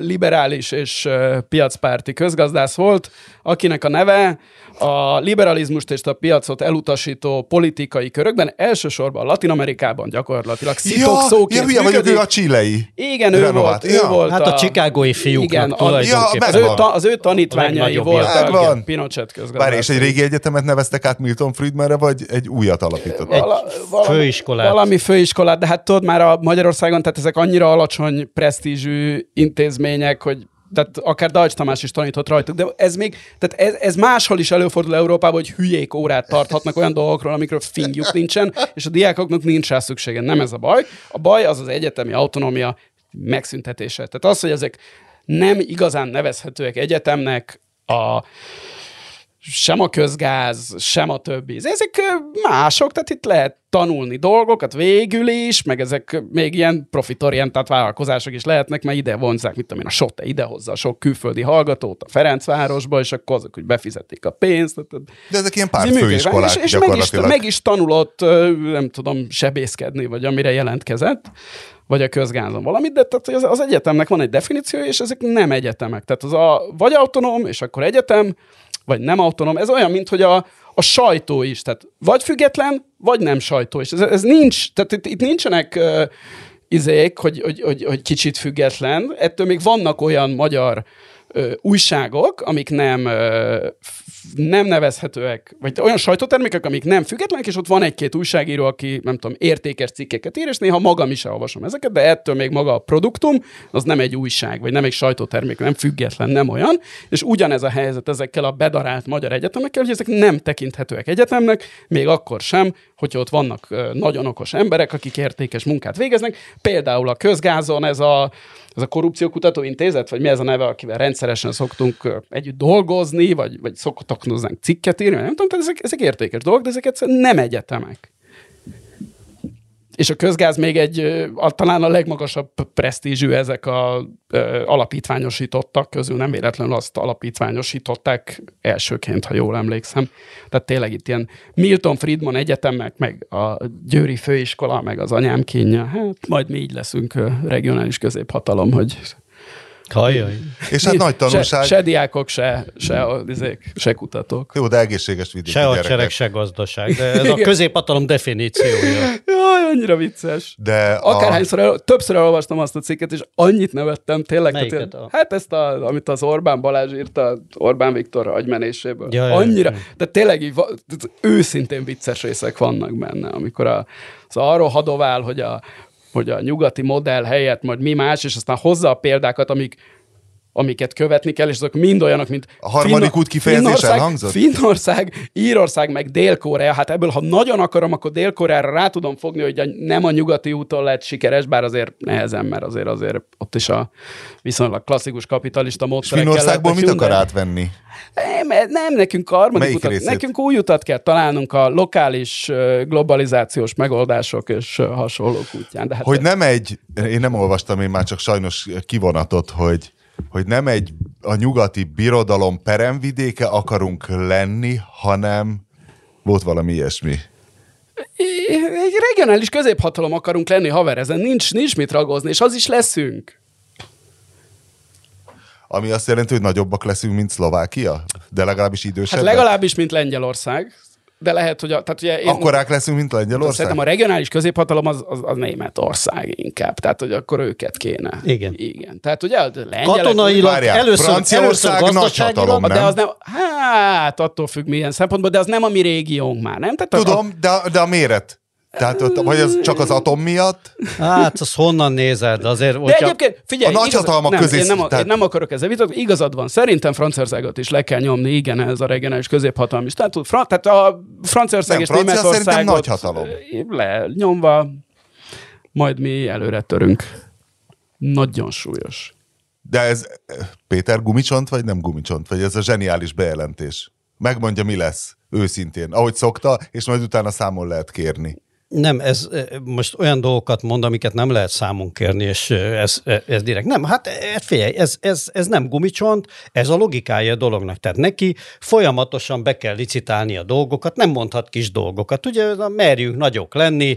liberális és piacpárti közgazdász volt, akinek a neve a liberalizmust és a piacot elutasító politikai körökben, elsősorban Latin Amerikában gyakorlatilag ja, szitokszóként ja, hülye vagyok, ő a csilei. Igen, ő Renovált. volt, ő Ja. volt Hát a chicagói fiúknak igen, a- tulajdonképpen. az, ő, ta, az ő tanítványai voltak Pinochet közgazdász. Várj, és egy régi egyetemet neveztek át Milton Friedmanre, vagy egy újat alapítottak? Vala, valami, főiskolát. Valami főiskolát, de hát tudod már a Magyarországon, tehát ezek annyira alacsony presztízsű intézmények, hogy tehát akár Dajcs Tamás is tanított rajtuk, de ez még, tehát ez, ez máshol is előfordul Európában, hogy hülyék órát tarthatnak olyan dolgokról, amikről fingjuk nincsen, és a diákoknak nincs rá szüksége. Nem ez a baj. A baj az az egyetemi autonómia megszüntetése. Tehát az, hogy ezek nem igazán nevezhetőek egyetemnek, a, sem a közgáz, sem a többi. Ezek mások, tehát itt lehet tanulni dolgokat végül is, meg ezek még ilyen profitorientált vállalkozások is lehetnek, mert ide vonzák, mit tudom én, a SOTE idehozza a sok külföldi hallgatót a Ferencvárosba, és akkor azok, hogy befizetik a pénzt. Tehát, De ezek ilyen ez pár működik. főiskolák és, és meg, is, meg is tanulott, nem tudom, sebészkedni, vagy amire jelentkezett, vagy a közgázon valamit, de tehát az, az egyetemnek van egy definíciója, és ezek nem egyetemek. Tehát az a vagy autonóm, és akkor egyetem, vagy nem autonóm. Ez olyan, mint hogy a, a sajtó is. Tehát vagy független, vagy nem sajtó. És ez, ez nincs, tehát itt, itt nincsenek uh, izék, hogy, hogy, hogy, hogy kicsit független. Ettől még vannak olyan magyar újságok, amik nem, nem nevezhetőek, vagy olyan sajtótermékek, amik nem függetlenek, és ott van egy-két újságíró, aki, nem tudom, értékes cikkeket ír, és néha magam is elolvasom ezeket, de ettől még maga a produktum, az nem egy újság, vagy nem egy sajtótermék, nem független, nem olyan. És ugyanez a helyzet ezekkel a bedarált magyar egyetemekkel, hogy ezek nem tekinthetőek egyetemnek, még akkor sem, hogyha ott vannak nagyon okos emberek, akik értékes munkát végeznek. Például a közgázon ez a, ez a korrupciókutató intézet, vagy mi ez a neve, akivel rendszeresen szoktunk együtt dolgozni, vagy, vagy szoktak hozzánk cikket írni, nem tudom, tehát ezek, ezek értékes dolgok, de ezek egyszerűen nem egyetemek. És a közgáz még egy, a, talán a legmagasabb presztízsű ezek a ö, alapítványosítottak közül, nem véletlenül azt alapítványosították elsőként, ha jól emlékszem. Tehát tényleg itt ilyen Milton Friedman egyetemek, meg a Győri Főiskola, meg az anyám kínja, hát majd mi így leszünk regionális középhatalom, hogy Hajjaj. És hát nagy tanulság. se, se diákok, se, se, izék, se kutatók. Jó, de egészséges vidéki Se gyerekek. hadsereg, se gazdaság. De ez a középhatalom definíciója. Jaj, annyira vicces. De a, Akárhányszor, el, többször elolvastam azt a cikket, és annyit nevettem, tényleg. Melyiket Tehát, a- hát ezt, a, amit az Orbán Balázs írta, Orbán Viktor agymenéséből. Ja, ja, annyira, ja. de tényleg így, őszintén vicces részek vannak benne, amikor a, az arról hadovál, hogy a, hogy a nyugati modell helyett majd mi más, és aztán hozza a példákat, amik amiket követni kell, és azok mind olyanok, mint... A harmadik Finno- út kifejezés Finnország, elhangzott? Finnország, Írország, meg Dél-Korea. Hát ebből, ha nagyon akarom, akkor Dél-Koreára rá tudom fogni, hogy a, nem a nyugati úton lett sikeres, bár azért nehezen, mert azért azért ott is a viszonylag klasszikus kapitalista És módszerek Finnországból mit akar átvenni? nem, nem, nekünk harmadik Melyik utat, részét? nekünk új utat kell találnunk a lokális globalizációs megoldások és hasonlók útján. De hát Hogy nem egy, én nem olvastam én már csak sajnos kivonatot, hogy, hogy nem egy a nyugati birodalom peremvidéke akarunk lenni, hanem volt valami ilyesmi. egy regionális középhatalom akarunk lenni, haver, ezen nincs, nincs mit ragozni, és az is leszünk. Ami azt jelenti, hogy nagyobbak leszünk, mint Szlovákia? De legalábbis Hát idősebbek? legalábbis, mint Lengyelország, de lehet, hogy a, tehát ugye én, Akkorák leszünk, mint Lengyelország? Szerintem a regionális középhatalom az, az, az Németország inkább, tehát hogy akkor őket kéne. Igen. Igen. Tehát ugye a lengyelek... Katonailag Várjál, először, Franciaország először nagy hatalom. de nem? az nem, hát attól függ milyen szempontból, de az nem a mi régiónk már, nem? Tehát a- Tudom, de, de a méret. Tehát, ott- vagy az csak az atom miatt? Hát, az honnan nézed? Azért, De hogyha... egyébként, figyelj, A nagyhatalmak nem, közé- én nem, tehát- én nem akarok ezzel vitatkozni, igazad van. Szerintem Franciaországot is le kell nyomni, igen, ez a regionális középhatalmi státusz. Fra, tehát a Franciaország Nem, és Francia Németországot szerintem nagyhatalom. le nyomva, majd mi előre törünk. Nagyon súlyos. De ez eh, Péter gumicsont, vagy nem gumicsont? Vagy ez a zseniális bejelentés? Megmondja, mi lesz. Őszintén. Ahogy szokta, és majd utána számon lehet kérni. Nem, ez eh, most olyan dolgokat mond, amiket nem lehet számon kérni, és eh, ez, eh, ez direkt. Nem, hát figyelj, ez, ez, ez nem gumicsont, ez a logikája a dolognak. Tehát neki folyamatosan be kell licitálni a dolgokat, nem mondhat kis dolgokat. Ugye merjünk nagyok lenni,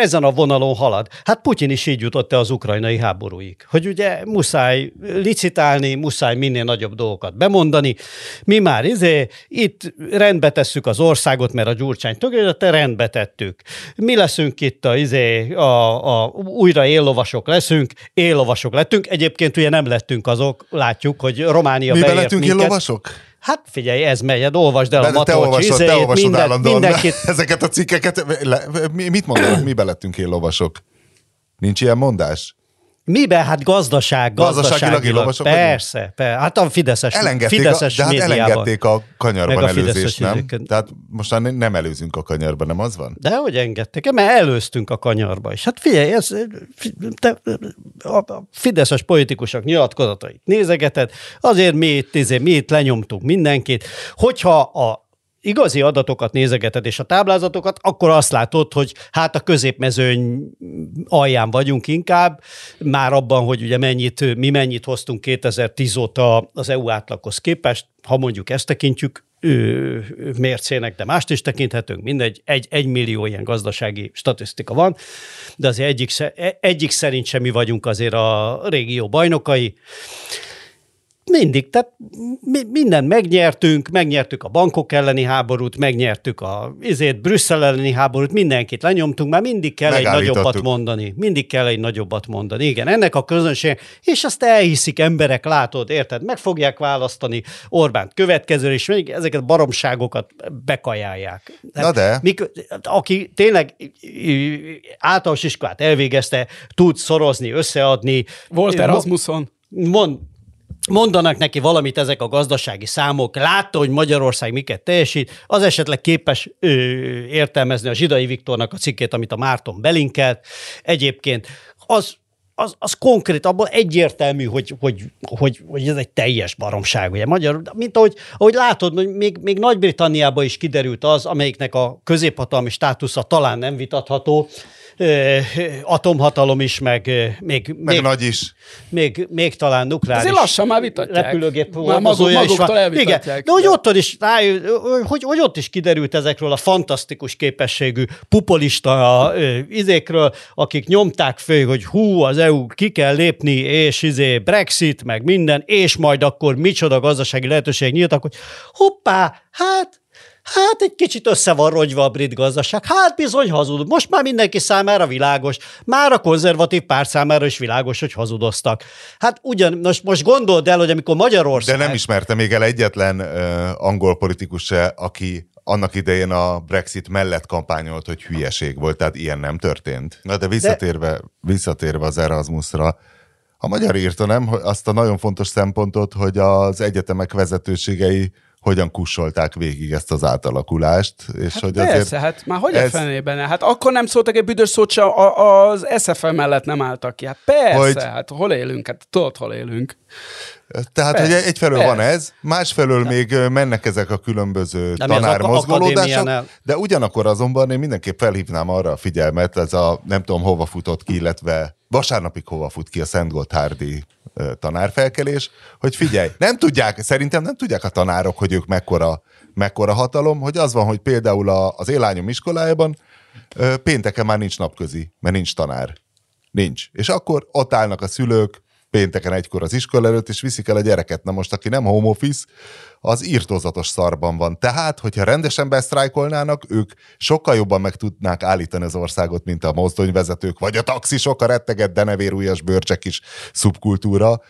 ezen a vonalon halad. Hát Putyin is így jutott el az ukrajnai háborúig, hogy ugye muszáj licitálni, muszáj minél nagyobb dolgokat bemondani. Mi már izé, itt rendbe tesszük az országot, mert a Gyurcsány tökéletes, rendbe tettük. Mi leszünk itt a, izé, a, a, újra éllovasok leszünk, éllovasok lettünk. Egyébként ugye nem lettünk azok, látjuk, hogy Románia Miben beért lettünk minket. lovasok? Hát figyelj, ez megy, hát olvasd el a De te olvasod, te izéjét, olvasod minden, állandóan mindenkit. ezeket a cikkeket. Le, mi, mit mondanak, miben lettünk én lovasok? Nincs ilyen mondás? Miben? Hát gazdaság, Gazdaságilag gazdaságilag. vagyunk? Persze, persze. Hát a Fideszes, Elengedték, a, Fideszes de hát elengedték a kanyarban Meg a előzést, nem? izéket. Tehát most már nem előzünk a kanyarban, nem az van? De hogy engedtek? Mert előztünk a kanyarba is. Hát figyelj, ez, te, a, a fideszes politikusok nyilatkozatait nézegeted, azért mi itt, izé, mi itt lenyomtunk mindenkit. Hogyha a igazi adatokat nézegeted és a táblázatokat, akkor azt látod, hogy hát a középmezőny alján vagyunk inkább, már abban, hogy ugye mennyit, mi mennyit hoztunk 2010 óta az EU átlaghoz képest, ha mondjuk ezt tekintjük, ö, mércének, de mást is tekinthetünk, mindegy, egy, egy millió ilyen gazdasági statisztika van, de azért egyik, egyik szerint sem mi vagyunk azért a régió bajnokai. Mindig, tehát mi, mindent megnyertünk, megnyertük a bankok elleni háborút, megnyertük a izét, Brüsszel elleni háborút, mindenkit lenyomtunk, már mindig kell egy nagyobbat mondani. Mindig kell egy nagyobbat mondani. Igen, ennek a közönség, és azt elhiszik emberek, látod, érted? Meg fogják választani Orbánt következőre, és még ezeket a baromságokat bekajálják. Na de. Mik, aki tényleg általános iskolát elvégezte, tud szorozni, összeadni. Volt Erasmuson. Mond, mondanak neki valamit ezek a gazdasági számok, látta, hogy Magyarország miket teljesít, az esetleg képes ö, értelmezni a Zsidai Viktornak a cikkét, amit a Márton belinkelt. Egyébként az, az, az konkrét, abban egyértelmű, hogy, hogy, hogy, hogy ez egy teljes baromság, ugye magyar, mint ahogy, ahogy látod, hogy még, még Nagy-Britanniában is kiderült az, amelyiknek a középhatalmi státusza talán nem vitatható, ö, atomhatalom is, meg még, Meg még, nagy is. még, még talán nukleáris Azért lassan már vitatják. repülőgép Már maguk, maguktól van. Igen, de hogy ott is, rájö, hogy, hogy ott is kiderült ezekről a fantasztikus képességű populista ö, izékről, akik nyomták föl, hogy hú, az EU ki kell lépni, és izé Brexit, meg minden, és majd akkor micsoda gazdasági lehetőség nyíltak, hogy hoppá, hát Hát egy kicsit össze van rogyva a brit gazdaság. Hát bizony hazud. Most már mindenki számára világos. Már a konzervatív párt számára is világos, hogy hazudoztak. Hát ugyan, most, most gondold el, hogy amikor Magyarország... De nem ismerte még el egyetlen uh, angol politikus se, aki annak idején a Brexit mellett kampányolt, hogy hülyeség volt, tehát ilyen nem történt. Na de visszatérve, visszatérve az Erasmusra, A magyar írta nem azt a nagyon fontos szempontot, hogy az egyetemek vezetőségei hogyan kussolták végig ezt az átalakulást. És Hát hogy persze, azért hát már hogy ez- a fenében? Hát akkor nem szóltak egy büdös szót se, a- az SFM mellett nem álltak ki. Hát persze, Hogy- hát hol élünk? Hát tudod, hol élünk. Tehát, Persze, hogy egyfelől van persze. ez, másfelől még ö, mennek ezek a különböző De mi az tanár ak- mozgolódások, akadémiánál? de ugyanakkor azonban én mindenképp felhívnám arra a figyelmet, ez a nem tudom hova futott ki, illetve vasárnapig hova fut ki a Szent Gotthárdi tanárfelkelés, hogy figyelj, nem tudják, szerintem nem tudják a tanárok, hogy ők mekkora, mekkora hatalom, hogy az van, hogy például a, az élányom iskolájában pénteken már nincs napközi, mert nincs tanár. Nincs. És akkor ott állnak a szülők pénteken egykor az iskola előtt, és viszik el a gyereket. Na most, aki nem home office, az írtózatos szarban van. Tehát, hogyha rendesen besztrájkolnának, ők sokkal jobban meg tudnák állítani az országot, mint a mozdonyvezetők, vagy a taxisok, a retteget denevérújas bőrcsek is szubkultúra.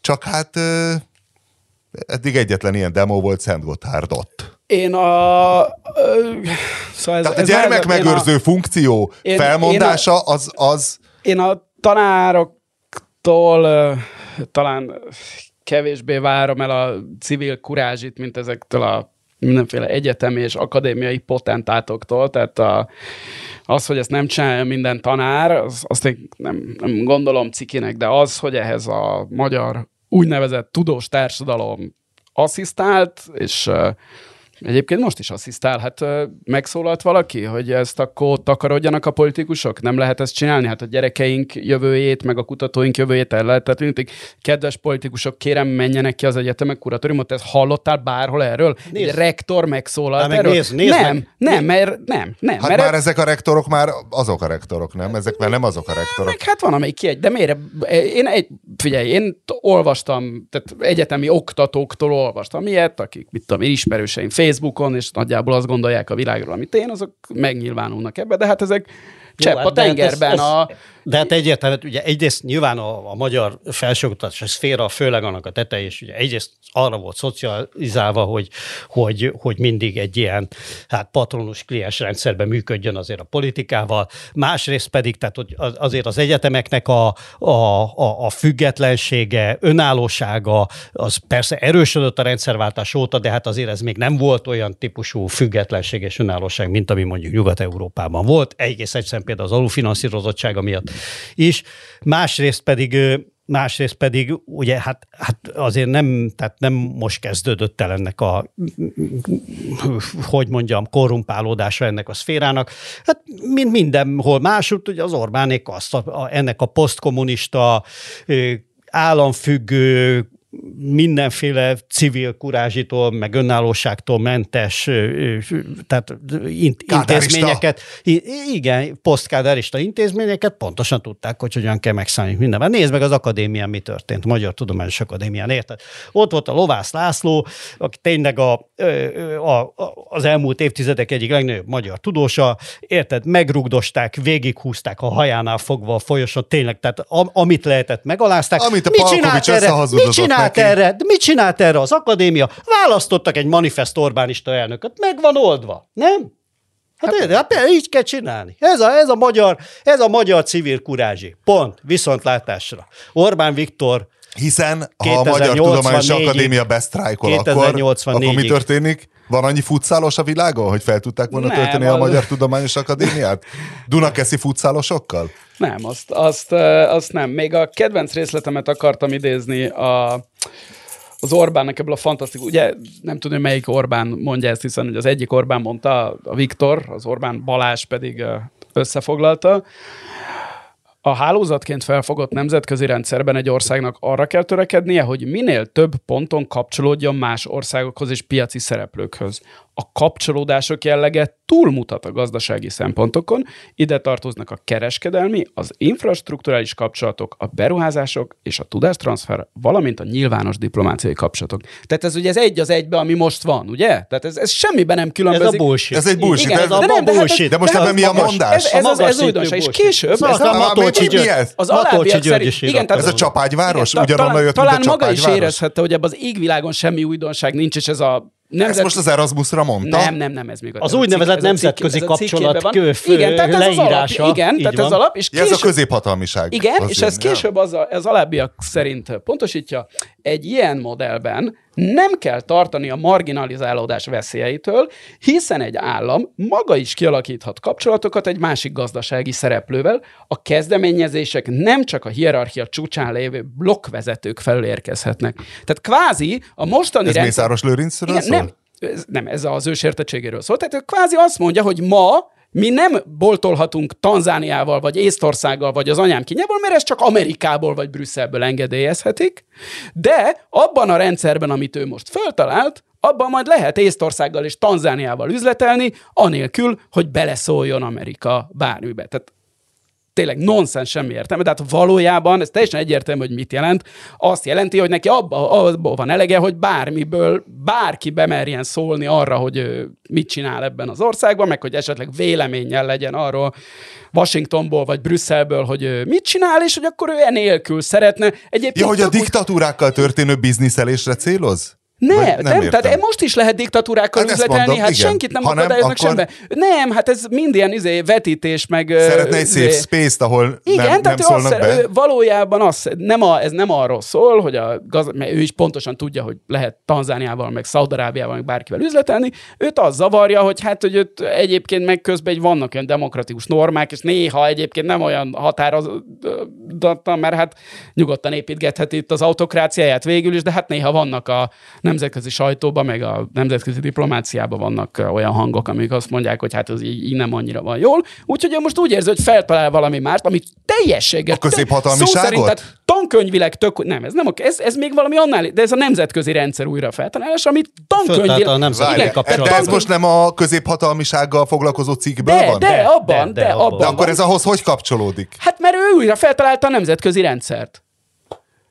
Csak hát eddig egyetlen ilyen demo volt Szent Gotthárd ott. Én a... Ö, szóval ez, Tehát a ez gyermekmegőrző Én funkció én- felmondása az, az a, én a tanároktól ö, talán kevésbé várom el a civil kurázsit, mint ezektől a mindenféle egyetemi és akadémiai potentátoktól, tehát a, az, hogy ezt nem csinálja minden tanár, az, azt én nem, nem gondolom cikinek, de az, hogy ehhez a magyar úgynevezett tudós társadalom asszisztált, és egyébként most is asszisztál, hát megszólalt valaki, hogy ezt akkor takarodjanak a politikusok? Nem lehet ezt csinálni? Hát a gyerekeink jövőjét, meg a kutatóink jövőjét el lehet. Tehát mindig, kedves politikusok, kérem menjenek ki az egyetemek kuratóriumot, ezt hallottál bárhol erről? Nézd. Egy rektor megszólalt meg erről? nézd, nézd nem, meg. nem, mert nem, nem. Hát mert már ezek a rektorok már azok a rektorok, nem? Ezek már nem azok a rektorok. Meg hát van, amelyik kiegy, de miért? Én egy, figyelj, én olvastam, tehát egyetemi oktatóktól olvastam ilyet, akik, mit tudom én, ismerőseim Facebookon, és nagyjából azt gondolják a világról, amit én, azok megnyilvánulnak ebbe, de hát ezek csepp hát a de hát tengerben ez- ez- a... De hát egyértelműen, ugye egyrészt nyilván a, a magyar felsőoktatási szféra főleg annak a teteje, és ugye egyrészt arra volt szocializálva, hogy, hogy, hogy mindig egy ilyen hát patronus kliens rendszerben működjön azért a politikával, másrészt pedig, tehát hogy az- azért az egyetemeknek a, a, a, a függetlensége, önállósága, az persze erősödött a rendszerváltás óta, de hát azért ez még nem volt olyan típusú függetlenség és önállóság, mint ami mondjuk Nyugat-Európában volt, egész egyszerűen például az alulfinanszírozottsága miatt is. Másrészt pedig Másrészt pedig ugye hát, hát azért nem, tehát nem most kezdődött el ennek a, hogy mondjam, korrumpálódása ennek a szférának. Hát mint mindenhol másút, ugye az Orbánék azt a, a, ennek a posztkommunista államfüggő, mindenféle civil kurázsitól, meg önállóságtól mentes, tehát intézményeket, igen, posztkádárista intézményeket pontosan tudták, hogy hogyan kell megszállni mindenben. Nézd meg az akadémián, mi történt, Magyar Tudományos Akadémián, érted? Ott volt a Lovász László, aki tényleg a, a, a, az elmúlt évtizedek egyik legnagyobb magyar tudósa, érted? Megrugdosták, végighúzták a hajánál fogva a folyosón, tényleg, tehát am, amit lehetett, megalázták. Amit a Mit Palkovics csinált erre? Mit csinált neki? erre? De mit csinált erre az akadémia? Választottak egy manifest Orbánista elnököt, meg van oldva, nem? Hát, hát, hát például így kell csinálni. Ez a, ez a, magyar, ez a magyar civil kurázsi. Pont, viszontlátásra. Orbán Viktor Hiszen, ha a Magyar 2084-ig Tudományos Akadémia besztrájkol, akkor, 2084-ig. akkor mi történik? Van annyi futszálos a világon, hogy fel tudták volna Nem, tölteni a Magyar Tudományos Akadémiát? Dunakeszi futszálosokkal? Nem, azt, azt, azt nem. Még a kedvenc részletemet akartam idézni a, az Orbánnak ebből a fantasztikus, ugye nem tudom, hogy melyik Orbán mondja ezt, hiszen ugye az egyik Orbán mondta, a Viktor, az Orbán Balázs pedig összefoglalta. A hálózatként felfogott nemzetközi rendszerben egy országnak arra kell törekednie, hogy minél több ponton kapcsolódjon más országokhoz és piaci szereplőkhöz. A kapcsolódások jellege túlmutat a gazdasági szempontokon, ide tartoznak a kereskedelmi, az infrastruktúrális kapcsolatok, a beruházások és a tudástranszfer, valamint a nyilvános diplomáciai kapcsolatok. Tehát ez ugye ez egy az egybe, ami most van, ugye? Tehát ez, ez semmiben nem ez különbözik. a bullshit. Ez egy bullshit. Igen, ez, a de nem, de hát- bullshit. de most hát ebben mi a mondás? Ez, ez, A az, magas ez újdonság. És később... Szóval ez a a- Matolcsi György- ez? az alábbiak szerint, igen, tehát- Ez a Csapágyváros? Ugyanonnan talán, jött, a talán maga is érezhette, hogy ebben az égvilágon semmi újdonság nincs, és ez a nemzet... Ezt most az Erasmusra mondta? Nem, nem, nem, ez még a Az ez úgynevezett ez nemzetközi ez kapcsolat van. kő- Igen, tehát ez az alap, leírása. igen, Így tehát ez van. alap, és Ja, ez a később, középhatalmiság. igen, és jön, ez később az, a, az alábbiak szerint pontosítja, egy ilyen modellben nem kell tartani a marginalizálódás veszélyeitől, hiszen egy állam maga is kialakíthat kapcsolatokat egy másik gazdasági szereplővel, a kezdeményezések nem csak a hierarchia csúcsán lévő blokkvezetők felől érkezhetnek. Tehát kvázi a mostani Ez rendszer... Mészáros Lőrincről Igen, szól? nem, ez, nem, ez az ősértettségéről szól. Tehát ő kvázi azt mondja, hogy ma mi nem boltolhatunk Tanzániával, vagy Észtországgal, vagy az anyám kinyából, mert ez csak Amerikából, vagy Brüsszelből engedélyezhetik, de abban a rendszerben, amit ő most föltalált, abban majd lehet Észtországgal és Tanzániával üzletelni, anélkül, hogy beleszóljon Amerika bármibe. Tehát tényleg nonsens semmi értelme, de hát valójában ez teljesen egyértelmű, hogy mit jelent. Azt jelenti, hogy neki abba, abból van elege, hogy bármiből bárki bemerjen szólni arra, hogy mit csinál ebben az országban, meg hogy esetleg véleménnyel legyen arról Washingtonból vagy Brüsszelből, hogy mit csinál, és hogy akkor ő enélkül szeretne. Egyébként Ja, hogy a diktatúrákkal történő bizniszelésre céloz? Ne, Vagy nem, nem értem. tehát most is lehet diktatúrákkal Hát üzletelni, mondom, hát igen. senkit nem nem, akadályoznak akkor- semmi. Nem, hát ez mind ilyen izé, vetítés, meg... Szeretne egy izé- safe space-t, ahol igen, nem, nem tehát ő szólnak azt, be? ő valójában az, nem a, ez nem arról szól, hogy a gaz, mert ő is pontosan tudja, hogy lehet Tanzániával, meg Szaudarábiával, meg bárkivel üzletelni. Őt az zavarja, hogy hát, hogy őt egyébként meg közben egy vannak olyan demokratikus normák, és néha egyébként nem olyan határozottan, mert hát nyugodtan építgetheti itt az autokráciáját végül is, de hát néha vannak a nemzetközi sajtóban, meg a nemzetközi diplomáciában vannak olyan hangok, amik azt mondják, hogy hát ez így, így nem annyira van jól. Úgyhogy ő most úgy érzi, hogy feltalál valami mást, ami teljességgel... A középhatalmiságot? Szó szerint, tehát tankönyvileg tök, nem, ez nem, ez, ez még valami annál, de ez a nemzetközi rendszer újra feltalálás, amit tankönyvileg... A nemzetközi Igen, Várj, kapcsolat. de ez most nem a középhatalmisággal foglalkozó cikkből de, van? de, abban, de, de, de, abban. abban. De akkor van. ez ahhoz hogy kapcsolódik? Hát mert ő újra feltalálta a nemzetközi rendszert.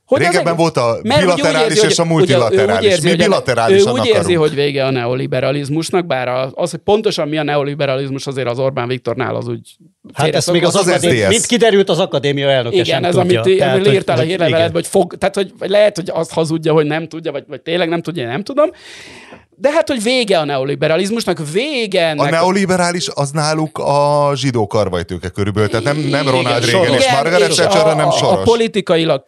Hogy az Régebben egy- volt a bilaterális érzi, és a hogy- ugye ő úgy multilaterális. érzi, Mi bilaterálisan Ő úgy érzi, hogy vége a neoliberalizmusnak, bár a- az, hogy pontosan mi a neoliberalizmus, azért az Orbán Viktornál az úgy Hát ez még az, az akadémia, SDS. mint kiderült, az akadémia elnöke igen, sem ez tudja. amit Tehát, írtál a igen. hogy, fog, tehát, hogy lehet, hogy azt hazudja, hogy nem tudja, vagy, vagy tényleg nem tudja, én nem tudom. De hát, hogy vége a neoliberalizmusnak, vége A ennek. neoliberális az náluk a zsidó karvajtőke körülbelül, tehát nem, nem Ronald Igen, Reagan és Soros. Margaret Thatcher, a, hanem a, a Soros. politikailag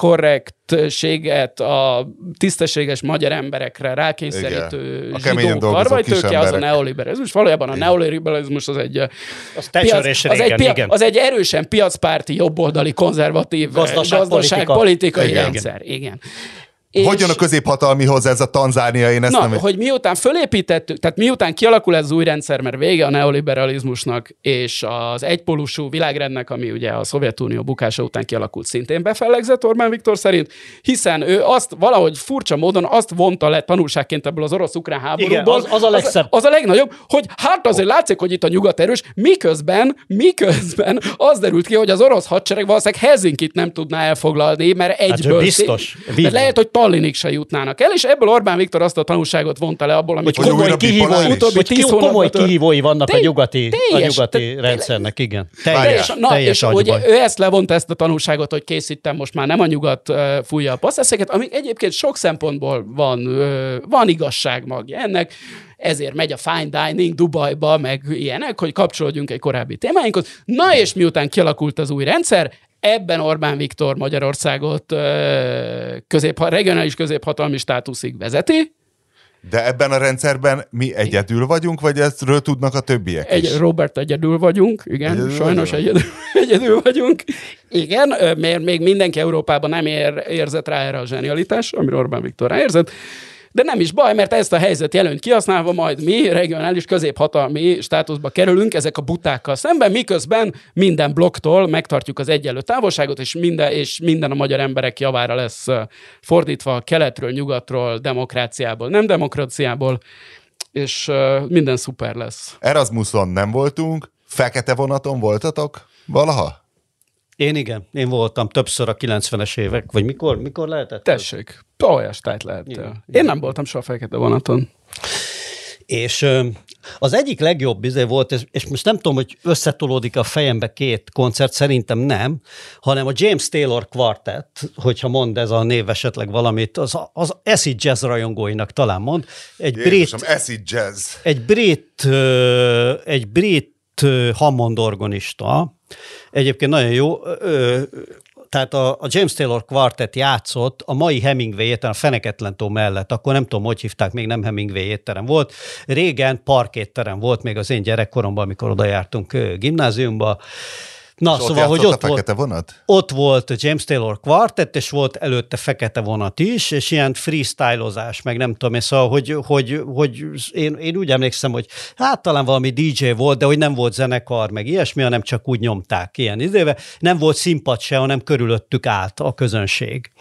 korrektséget a tisztességes magyar emberekre rákényszerítő Igen. A zsidó karvajtőke, az a neoliberalizmus. Valójában a neoliberalizmus az egy, Az és az, egy Reagan, pia, igen. az egy erősen piacpárti, jobboldali, konzervatív Gazdaságpolitika. gazdaságpolitikai Igen. rendszer. Igen. Hogy jön a középhatalmihoz ez a Tanzánia? Én ezt Na, nem... hogy miután fölépítettük, tehát miután kialakul ez az új rendszer, mert vége a neoliberalizmusnak, és az egypolusú világrendnek, ami ugye a Szovjetunió bukása után kialakult, szintén befellegzett Orbán Viktor szerint, hiszen ő azt valahogy furcsa módon azt vonta le tanulságként ebből az orosz-ukrán háborúból. Igen, az- az a legszebb. Az, az a legnagyobb, hogy hát azért látszik, hogy itt a nyugat erős, miközben, miközben az derült ki, hogy az orosz hadsereg valószínűleg Helsinkit nem tudná elfoglalni, mert egyből... biztos. De Biztos. lehet, hogy Tallinnig se jutnának el, és ebből Orbán Viktor azt a tanulságot vonta le abból, amit Hogy komoly kihívói? Utóbbi hogy komoly kihívói vannak a nyugati, a nyugati te- rendszernek, igen. Teljes, na, teljes és hogy ő ezt levonta ezt a tanulságot, hogy készítem most már nem a nyugat uh, fújja a passzeszeket, ami egyébként sok szempontból van, uh, van igazság magja ennek, ezért megy a fine dining Dubajba, meg ilyenek, hogy kapcsolódjunk egy korábbi témáinkhoz. Na és miután kialakult az új rendszer, ebben Orbán Viktor Magyarországot közép, regionális középhatalmi státuszig vezeti, De ebben a rendszerben mi egyedül vagyunk, vagy ezről tudnak a többiek is? Egy, Robert egyedül vagyunk, igen, Egyedül sajnos vagyunk? egyedül, egyedül vagyunk. Igen, mert még mindenki Európában nem ér, érzett rá erre a zsenialitás, amire Orbán Viktor ráérzett. De nem is baj, mert ezt a helyzet jelönt kihasználva majd mi regionális középhatalmi státuszba kerülünk ezek a butákkal szemben, miközben minden blokktól megtartjuk az egyenlő távolságot, és minden, és minden a magyar emberek javára lesz fordítva keletről, nyugatról, demokráciából, nem demokráciából, és minden szuper lesz. Erasmuson nem voltunk, fekete vonaton voltatok valaha? Én igen, én voltam többször a 90-es évek, vagy mikor, mikor lehetett? Tessék, olyas tájt lehet. Igen, Én nem voltam soha fekete vonaton. És Az egyik legjobb izé volt, és, és most nem tudom, hogy összetolódik a fejembe két koncert, szerintem nem, hanem a James Taylor Quartet, hogyha mond ez a név esetleg valamit, az, az acid jazz rajongóinak talán mond. Egy Jézusom, brit, acid jazz. Egy brit, egy brit Hammond organista, Egyébként nagyon jó tehát a, a James Taylor Quartet játszott a mai Hemingway étterem, a Feneketlen tó mellett, akkor nem tudom, hogy hívták, még nem Hemingway étterem volt. Régen parkétterem volt még az én gyerekkoromban, amikor oda jártunk gimnáziumba, Na, és szóval, hogy ott a volt, vonat? Ott volt James Taylor Quartet, és volt előtte fekete vonat is, és ilyen freestylozás, meg nem tudom, és szóval, hogy, hogy, hogy én, én úgy emlékszem, hogy hát talán valami DJ volt, de hogy nem volt zenekar, meg ilyesmi, hanem csak úgy nyomták ilyen időbe. Nem volt színpad se, hanem körülöttük állt a közönség.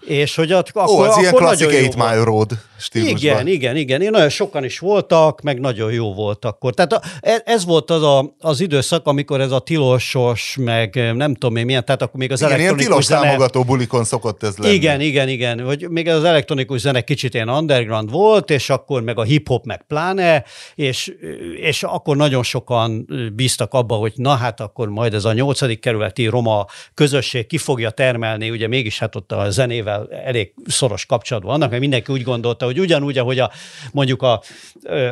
És hogy at, akkor, Ó, az akkor ilyen klasszik 8 Mile Road stílusban. Igen, igen, igen. Én nagyon sokan is voltak, meg nagyon jó volt akkor. Tehát a, e, ez volt az a, az időszak, amikor ez a tilosos, meg nem tudom én milyen, tehát akkor még az igen, elektronikus ilyen tilos zene... támogató bulikon szokott ez lenni. Igen, igen, igen. Hogy még az elektronikus zene kicsit ilyen underground volt, és akkor meg a hip-hop meg pláne, és, és akkor nagyon sokan bíztak abba, hogy na hát akkor majd ez a nyolcadik kerületi roma közösség ki fogja termelni, ugye mégis hát ott a zenével elég szoros kapcsolatban vannak, mert mindenki úgy gondolta, hogy ugyanúgy, ahogy a, mondjuk a,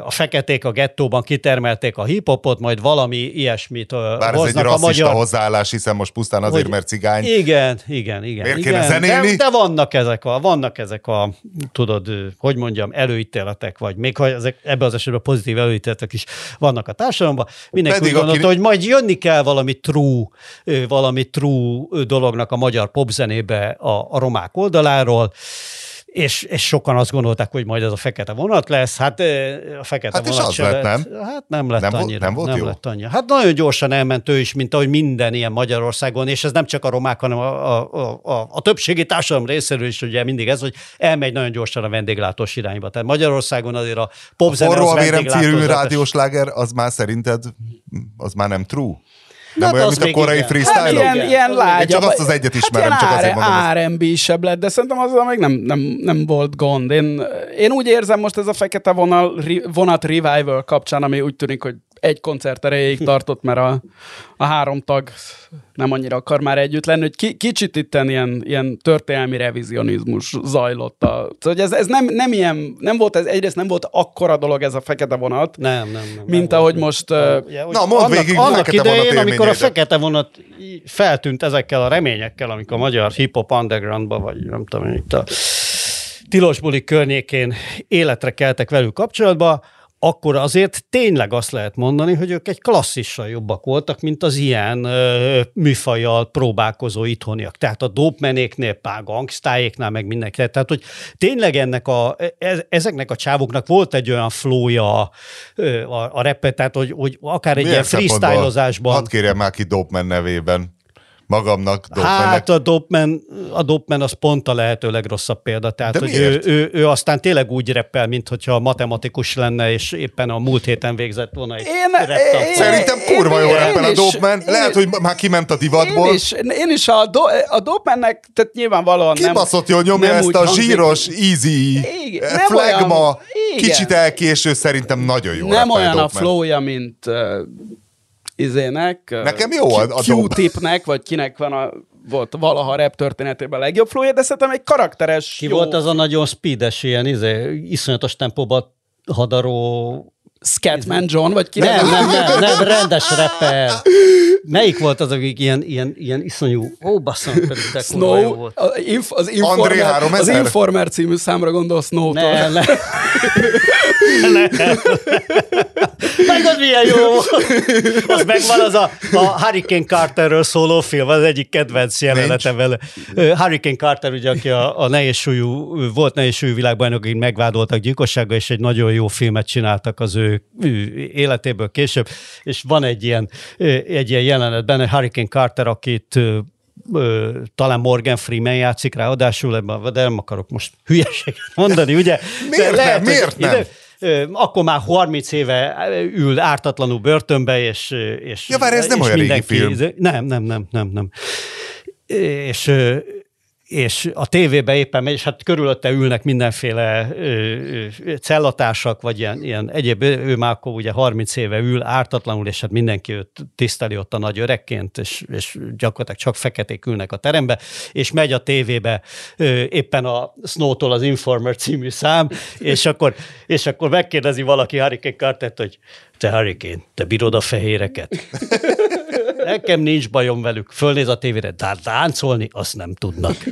a feketék a gettóban kitermelték a hip-hopot, majd valami ilyesmit Bár ez egy a magyar... hozzáállás, hiszen most pusztán azért, hogy, mert cigány. Igen, igen, igen. Miért igen. zenélni? De, de, vannak ezek a, vannak ezek a, tudod, hogy mondjam, előítéletek, vagy még ha ezek, ebben az esetben pozitív előítéletek is vannak a társadalomban. Mindenki Pedig úgy gondolta, aki... hogy majd jönni kell valami true, valami true dolognak a magyar popzenébe a, a romák oldaláról, és, és sokan azt gondolták, hogy majd ez a fekete vonat lesz. Hát a fekete hát vonat se lett, nem? Hát nem lett nem annyira. Nem volt nem jó? lett annyira. Hát nagyon gyorsan elment ő is, mint ahogy minden ilyen Magyarországon, és ez nem csak a romák, hanem a, a, a, a, a többségi társadalom részéről is ugye mindig ez, hogy elmegy nagyon gyorsan a vendéglátós irányba. Tehát Magyarországon azért a popzene a az vendéglátós. rádiós láger, az már szerinted, az már nem true? Nem hát olyan, mint a korai freestyle hát ilyen, ilyen lágyabb. Én csak azt az egyet ismerem, hát csak azért mondom. R&B-sebb lett, de szerintem azzal még nem, nem, nem volt gond. Én, én úgy érzem most ez a fekete vonal, vonat revival kapcsán, ami úgy tűnik, hogy egy koncert erejéig tartott, mert a, a három tag nem annyira akar már együtt lenni, hogy ki, kicsit itt ilyen, ilyen történelmi revizionizmus zajlott. A, szóval, hogy ez, ez nem, nem, ilyen, nem volt ez, egyrészt nem volt akkora dolog ez a fekete vonat, nem, nem, nem, mint nem ahogy volt. most... Uh, ja, Na, mondd annak, végig annak idején, amikor a fekete vonat feltűnt ezekkel a reményekkel, amikor a magyar hip-hop undergroundba, vagy nem tudom, itt a tilos buli környékén életre keltek velük kapcsolatba, akkor azért tényleg azt lehet mondani, hogy ők egy klasszissal jobbak voltak, mint az ilyen ö, műfajjal próbálkozó itthoniak. Tehát a dopmenéknél, pár gangstájéknál, meg mindenki. Tehát, hogy tényleg ennek a, e, ezeknek a csávoknak volt egy olyan flója a, a, a repet, tehát, hogy, hogy akár egy Milyen ilyen freestylozásban. Hadd kérjem már ki Dopman nevében magamnak. Dopmannek. Hát a Dopman, a Dopman az pont a lehető legrosszabb példa. Tehát, De hogy ő, ő, ő, aztán tényleg úgy reppel, mint hogyha matematikus lenne, és éppen a múlt héten végzett volna egy én, én, Szerintem kurva jó reppel a Dopman. Lehet, hogy már kiment a divatból. Én is, én is a, do, a Dopmannek, tehát nyilvánvalóan Kibaszott jól nyomja nem ezt a zsíros, easy, igen, flagma, olyan, kicsit elkéső, szerintem nagyon jó Nem olyan a flowja, mint izének. Nekem jó a, a Q-tipnek, vagy kinek van a volt valaha a rap történetében a legjobb flowja, de szerintem egy karakteres Ki jó... volt az a nagyon speedes, ilyen izé, iszonyatos tempóban hadaró Scatman John, vagy ki? Nem, nem, nem, nem, rendes rapper. Melyik volt az, akik ilyen, ilyen, ilyen iszonyú, ó, basszom, pedig te Snow, volt. Az, inf, az, Informer, az Informer című számra gondol Snow-tól. Nem, nem. Meg az milyen jó volt. Az megvan az a, a Hurricane Carterről szóló film, az egyik kedvenc jelenetem vele. Hurricane Carter, ugye, aki a, a nehéz súlyú, volt nehéz súlyú világbajnok, akik megvádoltak gyilkossággal, és egy nagyon jó filmet csináltak az ő életéből később, és van egy ilyen, egy ilyen jelenet benne, Hurricane Carter, akit talán Morgan Freeman játszik ráadásul ebben, de nem akarok most hülyeséget mondani, ugye? miért lehet, nem? Miért nem? Ide, akkor már 30 éve ül ártatlanul börtönbe, és... és ja, várj, ez nem olyan régi film. Nem, nem, nem, nem, nem. És és a tévébe éppen megy, és hát körülötte ülnek mindenféle ö, cellatársak, vagy ilyen, ilyen egyéb, ő már akkor ugye 30 éve ül ártatlanul, és hát mindenki őt tiszteli ott a nagy öregként, és, és gyakorlatilag csak feketék ülnek a terembe, és megy a tévébe ö, éppen a Snow-tól az Informer című szám, és akkor, és akkor megkérdezi valaki Hurricane Cartert, hogy te Hurricane, te bírod a fehéreket? Nekem nincs bajom velük. Fölnéz a tévére, de táncolni azt nem tudnak.